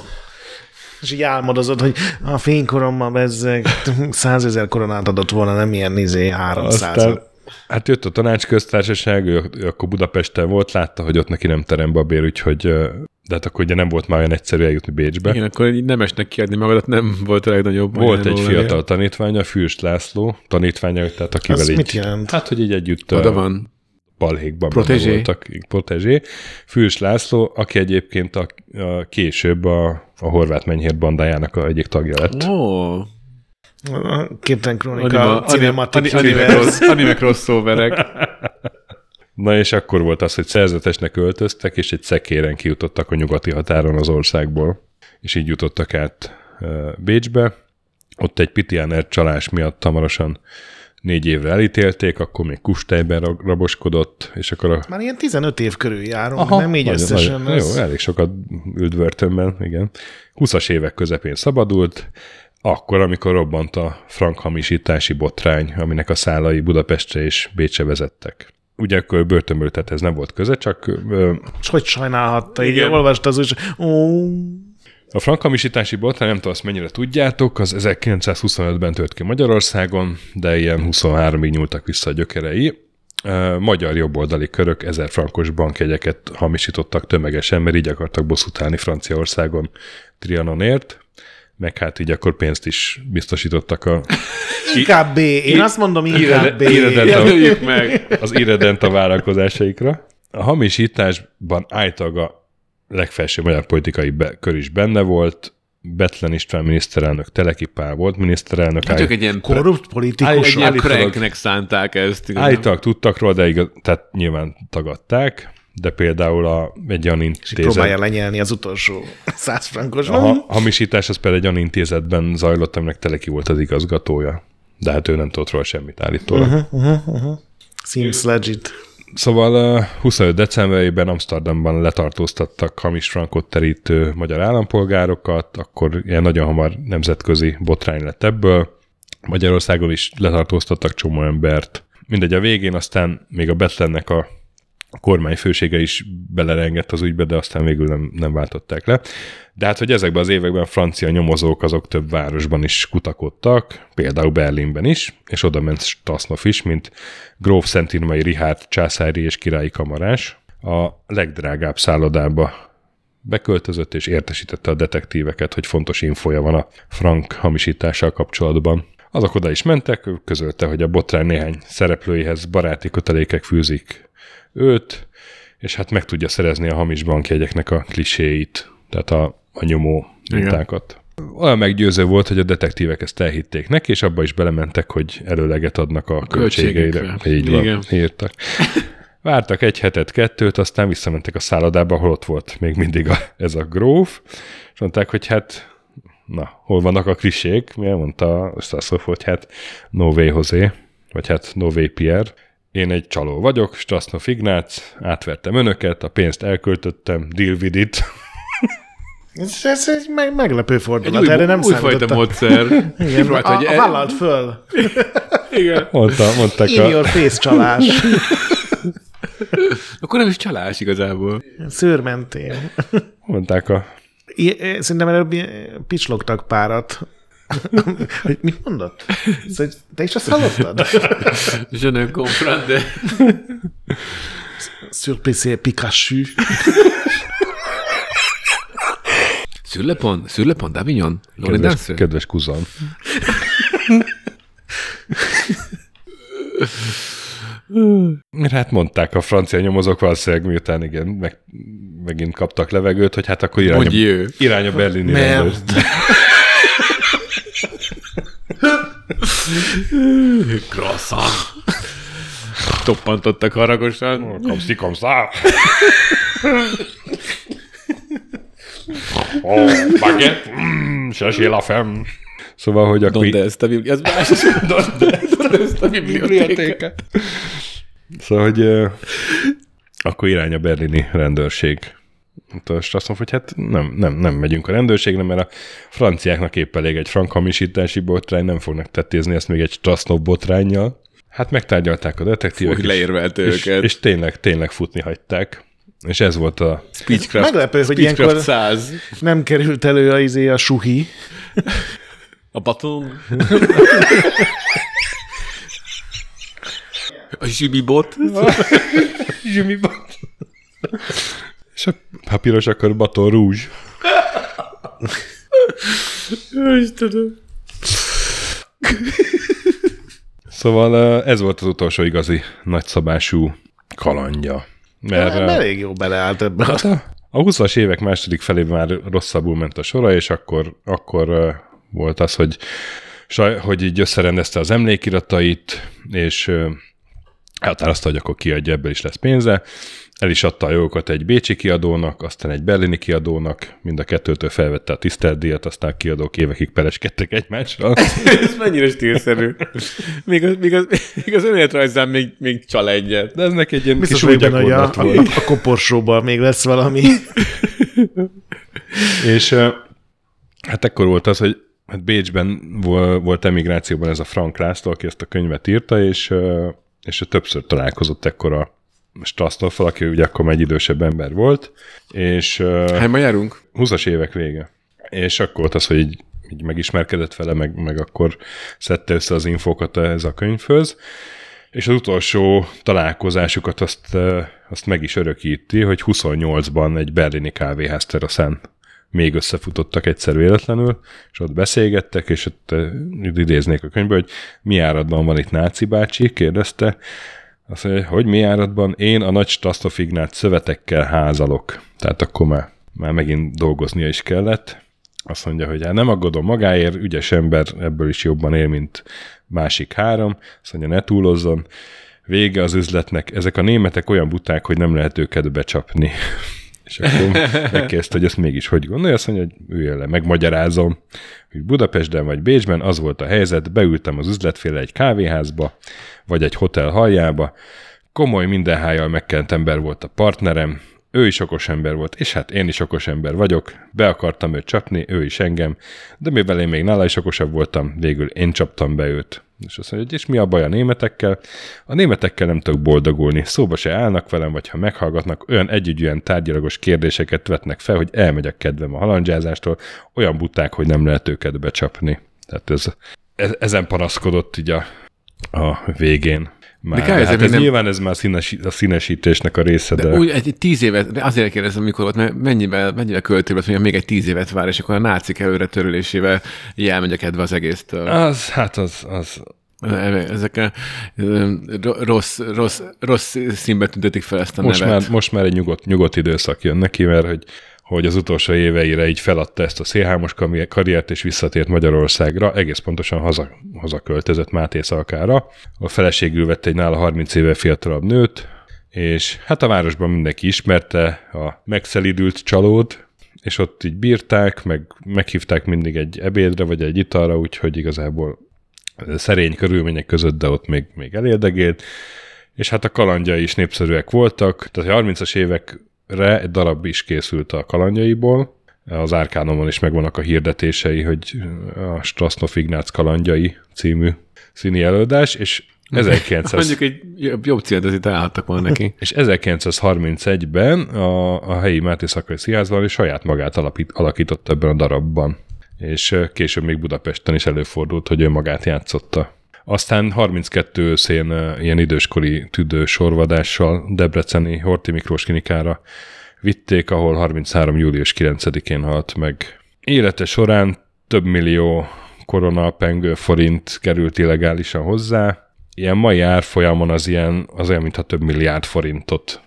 És így álmodozod, hogy a fénykorommal bezzeg százezer koronát adott volna, nem ilyen izé 300 Aztán hát jött a tanácsköztársaság, ő, ő akkor Budapesten volt, látta, hogy ott neki nem terem babér, úgyhogy ö, de hát akkor ugye nem volt már olyan egyszerű eljutni Bécsbe. Igen, akkor így nem esnek kiadni magadat, nem volt a legnagyobb. Volt egy fiatal tanítványa, Fürst László, tanítványa, tehát akivel Az így... mit jelent? Hát, hogy így együtt Oda van. Balhékban Protégé. voltak. Protégé. Fűs László, aki egyébként a, a később a, a horvát menyhért bandájának a egyik tagja lett. Ó, A Képtelen Krónika Cinematic anime, Universe. cross, anime crossoverek. Na és akkor volt az, hogy szerzetesnek öltöztek, és egy szekéren kijutottak a nyugati határon az országból, és így jutottak át Bécsbe. Ott egy Pitiáner csalás miatt hamarosan négy évre elítélték, akkor még Kustejben ra- raboskodott, és akkor a Már ilyen 15 év körül járunk, Aha, nem így nagyon- összesen. nagyon- ez... Jó, elég sokat ült börtönben, igen. 20-as évek közepén szabadult, akkor, amikor robbant a frank hamisítási botrány, aminek a szálai Budapestre és Bécse vezettek. Ugye akkor börtönből, tehát ez nem volt köze, csak ö, És hogy sajnálhatta, így Igen. olvasta az újság. Ó, a frank hamisítási botrány, nem tudom azt mennyire tudjátok, az 1925-ben tört ki Magyarországon, de ilyen 23-ig nyúltak vissza a gyökerei. Magyar jobboldali körök ezer frankos bankjegyeket hamisítottak tömegesen, mert így akartak bosszút állni Franciaországon Trianonért, meg hát így akkor pénzt is biztosítottak a, inkább B. Én azt mondom, inkább B. Meg. az irredent a várakozásaikra. A hamisításban állítólag a legfelsőbb magyar politikai be, kör is benne volt, Betlen István miniszterelnök, Teleki Pál volt miniszterelnök, Hát csak egy ilyen, Korrupt egy politikus. ilyen állítólag- pranknek szánták ezt. igazán. Állítólag tudtak róla, de igaz, tehát nyilván tagadták, de például a, egy olyan És próbálja intézet, lenyelni az utolsó 100 frankos. a ha- hamisítás az például egy olyan intézetben zajlott, aminek Teleki volt az igazgatója. De hát ő nem tudott róla semmit állítólag. Uh-huh. Seems legit. Szóval uh, 25 decemberében Amsterdamban letartóztattak hamis frankot terítő magyar állampolgárokat, akkor ilyen nagyon hamar nemzetközi botrány lett ebből. Magyarországon is letartóztattak csomó embert. Mindegy, a végén aztán még a Betlennek a a kormány fősége is belerengett az ügybe, de aztán végül nem, nem váltották le. De hát, hogy ezekben az években francia nyomozók azok több városban is kutakodtak, például Berlinben is, és oda ment Stasnov is, mint gróf Szentinmai Richard császári és királyi kamarás. A legdrágább szállodába beköltözött és értesítette a detektíveket, hogy fontos infoja van a frank hamisítással kapcsolatban. Azok oda is mentek, közölte, hogy a botrány néhány szereplőihez baráti kötelékek fűzik őt, és hát meg tudja szerezni a hamis bankjegyeknek a kliséit, tehát a, a nyomó mintákat. Olyan meggyőző volt, hogy a detektívek ezt elhitték neki, és abba is belementek, hogy előleget adnak a költségeire. költségekre. Így van, Igen. írtak. Vártak egy hetet, kettőt, aztán visszamentek a szállodába, ahol ott volt még mindig a, ez a gróf, és mondták, hogy hát, na, hol vannak a klisék? Mi mondta Stasov, hogy hát no way José, vagy hát no way Pierre. Én egy csaló vagyok, Strasznov Ignác, átvertem önöket, a pénzt elköltöttem, deal with it. Ez, ez egy meg, meglepő Egy fordulat, új, erre nem újfajta számítottam. módszer. Igen, Próbált, a, hogy a vállalt föl. Igen. Mondta, mondták In a, your face csalás. Akkor Akkor nem is csalás igazából. Szőrmentén. Mondták a... I- Szerintem előbb picslogtak párat. Hogy mit mondott? Szóval, te is azt hallottad? Je ne comprends de... Surprise Pikachu. Sur le pont, sur le pont d'Avignon. Kedves, kedves kuzan. Hát mondták a francia nyomozók valószínűleg, miután igen, meg, megint kaptak levegőt, hogy hát akkor irány, irány a berlini Mert- rendőr. Croissant. Toppantottak haragosan. Komszi, komszá! Oh, baguette, mm, cherchez la femme. Szóval, hogy akkor... Donde ezt a biblioteka? Ez más. Donde ezt a biblioteka? Szóval, hogy uh, akkor irány a berlini rendőrség. Hát Most azt mondom, hogy hát nem, nem, nem megyünk a rendőrségre, mert a franciáknak épp elég egy frank hamisítási botrány, nem fognak tettézni ezt még egy Strasznov botrányjal. Hát megtárgyalták a detektívek, Úgy és- leérvelte és, őket. és tényleg, tényleg futni hagyták. És ez volt a... Speechcraft. Meglepő, hogy Speechcraft ilyenkor 100. nem került elő a, izé, a suhi. A baton. A zsibibot. Zsumibot. És ha piros, akkor baton rúzs. Istenem. Szóval ez volt az utolsó igazi nagyszabású kalandja. Mert Hát, eh, elég jó beleállt ebbe. A... a 20-as évek második felében már rosszabbul ment a sora, és akkor, akkor volt az, hogy, saj, hogy így összerendezte az emlékiratait, és elhatározta, hogy akkor kiadja, ebből is lesz pénze. El is adta a jogokat egy bécsi kiadónak, aztán egy berlini kiadónak, mind a kettőtől felvette a tiszteletdíjat, aztán a kiadók évekig pereskedtek egymással. Ez mennyire stílszerű. Még az, még az, még az önéletrajzán még, még csal egyet. De ez neki egy ilyen Biztos kis hogy a, a, volt. a koporsóban még lesz valami. És hát ekkor volt az, hogy hát Bécsben vol- volt emigrációban ez a Frank László, aki ezt a könyvet írta, és, és többször találkozott ekkor a Strasznóffal, aki ugye akkor már egy idősebb ember volt, és Hányban járunk? 20-as évek vége. És akkor volt az, hogy így, így megismerkedett vele, meg, meg akkor szedte össze az infókat ez a könyvhöz, és az utolsó találkozásukat azt, azt meg is örökíti, hogy 28-ban egy berlini kávéház teraszán még összefutottak egyszer véletlenül, és ott beszélgettek, és ott idéznék a könyvből, hogy mi áradban van itt Náci bácsi, kérdezte, azt mondja, hogy mi áradban én a nagy Strasztov Ignác szövetekkel házalok. Tehát akkor már, már megint dolgoznia is kellett. Azt mondja, hogy hát nem aggódom magáért, ügyes ember ebből is jobban él, mint másik három. Azt mondja, ne túlozzon. Vége az üzletnek. Ezek a németek olyan buták, hogy nem lehet őket becsapni. És akkor megkérdezte, hogy ezt mégis hogy gondolja, azt mondja, hogy üljön le, megmagyarázom, hogy Budapesten vagy Bécsben az volt a helyzet, beültem az üzletféle egy kávéházba, vagy egy hotel halljába, komoly mindenhájjal megkent ember volt a partnerem, ő is okos ember volt, és hát én is okos ember vagyok, be akartam őt csapni, ő is engem, de mivel én még nála is okosabb voltam, végül én csaptam be őt. És azt mondja, hogy és mi a baj a németekkel? A németekkel nem tudok boldogulni, szóba se állnak velem, vagy ha meghallgatnak, olyan együgyűen tárgyalagos kérdéseket vetnek fel, hogy elmegy a kedvem a halandzsázástól, olyan buták, hogy nem lehet őket becsapni. Tehát ez, ez ezen panaszkodott így a, a végén. Már, De kár, ez hát ez nem- nyilván ez már színes, a színesítésnek a része, de, De úgy egy, tíz évet, de azért kérdezem, mikor volt, mert mennyivel, mennyivel költőbb lesz, mondja, még egy tíz évet vár, és akkor a nácik előre törülésével elmegy a kedve az egésztől. az, hát az, az, Ezek a rossz, rossz, rossz színbe tüntetik fel ezt a most nevet. már, most már egy nyugodt, nyugodt időszak jön neki, mert hogy, hogy az utolsó éveire így feladta ezt a szélhámos karriert, és visszatért Magyarországra, egész pontosan haza, hazaköltözött Máté Szalkára. A feleségül vett egy nála 30 éve fiatalabb nőt, és hát a városban mindenki ismerte a megszelidült csalód, és ott így bírták, meg meghívták mindig egy ebédre, vagy egy italra, úgyhogy igazából szerény körülmények között, de ott még, még elérdegélt, és hát a kalandjai is népszerűek voltak, tehát a 30-as évekre egy darab is készült a kalandjaiból, az Árkánomon is megvannak a hirdetései, hogy a Strasznov Ignác kalandjai című színi előadás, és 1900... Mondjuk egy jobb, jobb azért találtak volna neki. És 1931-ben a, a helyi Máté Szakrai Színházban saját magát alapít, alakított ebben a darabban. És később még Budapesten is előfordult, hogy ő magát játszotta. Aztán 32 őszén ilyen időskori tüdő sorvadással Debreceni Horti Miklós klinikára vitték, ahol 33. július 9-én halt meg. Élete során több millió korona pengő forint került illegálisan hozzá. Ilyen mai árfolyamon az ilyen, az olyan, mintha több milliárd forintot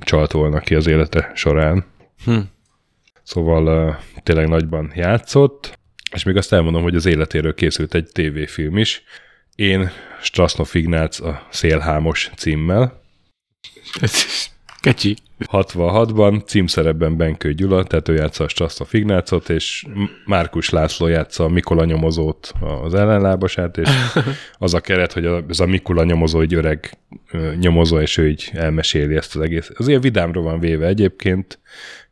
csalt volna ki az élete során. Hm. Szóval uh, tényleg nagyban játszott, és még azt elmondom, hogy az életéről készült egy tévéfilm is. Én Strasznov Ignác a Szélhámos címmel. Kecsi. 66-ban címszerepben Benkő Gyula, tehát ő játsza a Strasznov Ignácot, és Márkus László játsza a Mikula nyomozót, az ellenlábasát, és az a keret, hogy ez a Mikula nyomozó egy öreg nyomozó, és ő így elmeséli ezt az egész. Az ilyen vidámról van véve egyébként,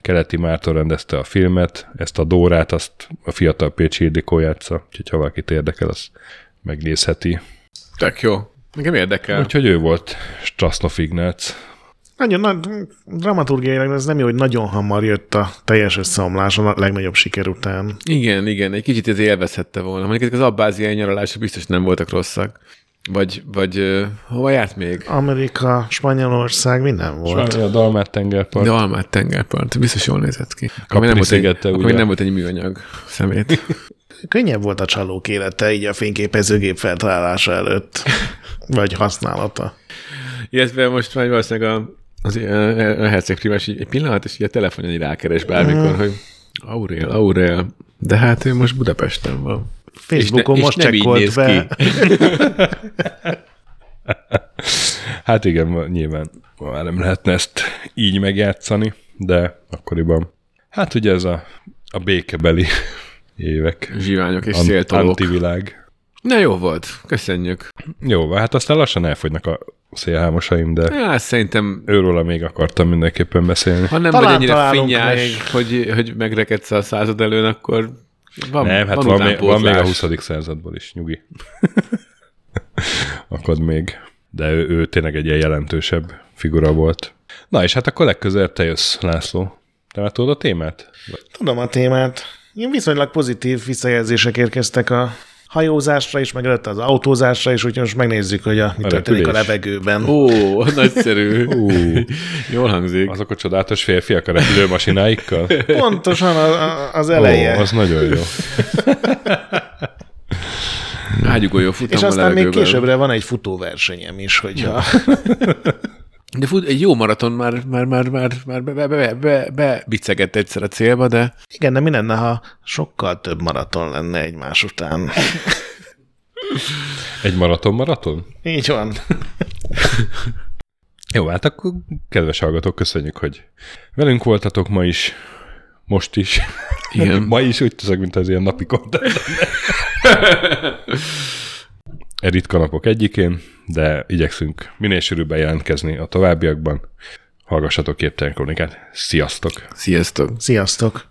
Keleti Márton rendezte a filmet, ezt a Dórát, azt a fiatal Pécsi Ildikó játsza, úgyhogy ha valakit érdekel, az megnézheti. Tök jó. Nekem érdekel. Úgyhogy ő volt Strasznov Ignác. Nagyon nagy, dramaturgiailag ez nem jó, hogy nagyon hamar jött a teljes összeomlás a legnagyobb siker után. Igen, igen, egy kicsit ez élvezhette volna. Mondjuk ezek az abbáziai nyaralások biztos nem voltak rosszak. Vagy, vagy uh, hova járt még? Amerika, Spanyolország, minden volt. A Dalmát tengerpart. De Almát tengerpart, biztos jól nézett ki. Még nem, volt egy, ugye? még nem volt egy műanyag szemét. Könnyebb volt a csalók élete így a fényképezőgép feltalálása előtt, vagy használata. Illetve most már valószínűleg a, az, a herceg primás egy pillanat, és így a telefonján így rákeres bármikor, hogy Aurel, Aurel, de hát ő most Budapesten van. Facebookon és ne, most és csekkolt be. ki. Hát igen, nyilván már nem lehetne ezt így megjátszani, de akkoriban. Hát ugye ez a, a békebeli évek. Zsiványok és An- széltolók. Antivilág. Na jó volt, köszönjük. Jó, hát aztán lassan elfogynak a szélhámosaim, de Ja, szerintem, őróla még akartam mindenképpen beszélni. ha nem Talán vagy ennyire találunk finnyás, még. hogy, hogy megrekedsz a század előn, akkor van, nem, hát van, még, van még a 20. századból is, nyugi. Akad még. De ő, ő tényleg egy ilyen jelentősebb figura volt. Na és hát akkor legközelebb te jössz, László. Te már tudod a témát? Tudom a témát. Viszonylag pozitív visszajelzések érkeztek a hajózásra is, meg előtte az autózásra is, úgyhogy most megnézzük, hogy a, mi A történik a levegőben. Ó, nagyszerű. Ú, Jól hangzik. azok a csodálatos férfiak a repülőmasináikkal? Pontosan a, a, az eleje. Ó, az nagyon jó. Ágyugójó futam És a aztán még levegőben. későbbre van egy futóversenyem is, hogyha... De fut, egy jó maraton már, már, már, már, már be, be, be, be, be bicegett egyszer a célba, de Igen, de mi lenne, ha sokkal több maraton lenne egymás után? Egy maraton-maraton? Így van. Jó, hát akkor kedves hallgatók, köszönjük, hogy velünk voltatok ma is, most is. Igen. ma is úgy teszek, mint az ilyen napi content. Ritka napok egyikén, de igyekszünk minél sűrűbben jelentkezni a továbbiakban. Hallgassatok képtelen kronikát. Sziasztok! sziasztok! Sziasztok!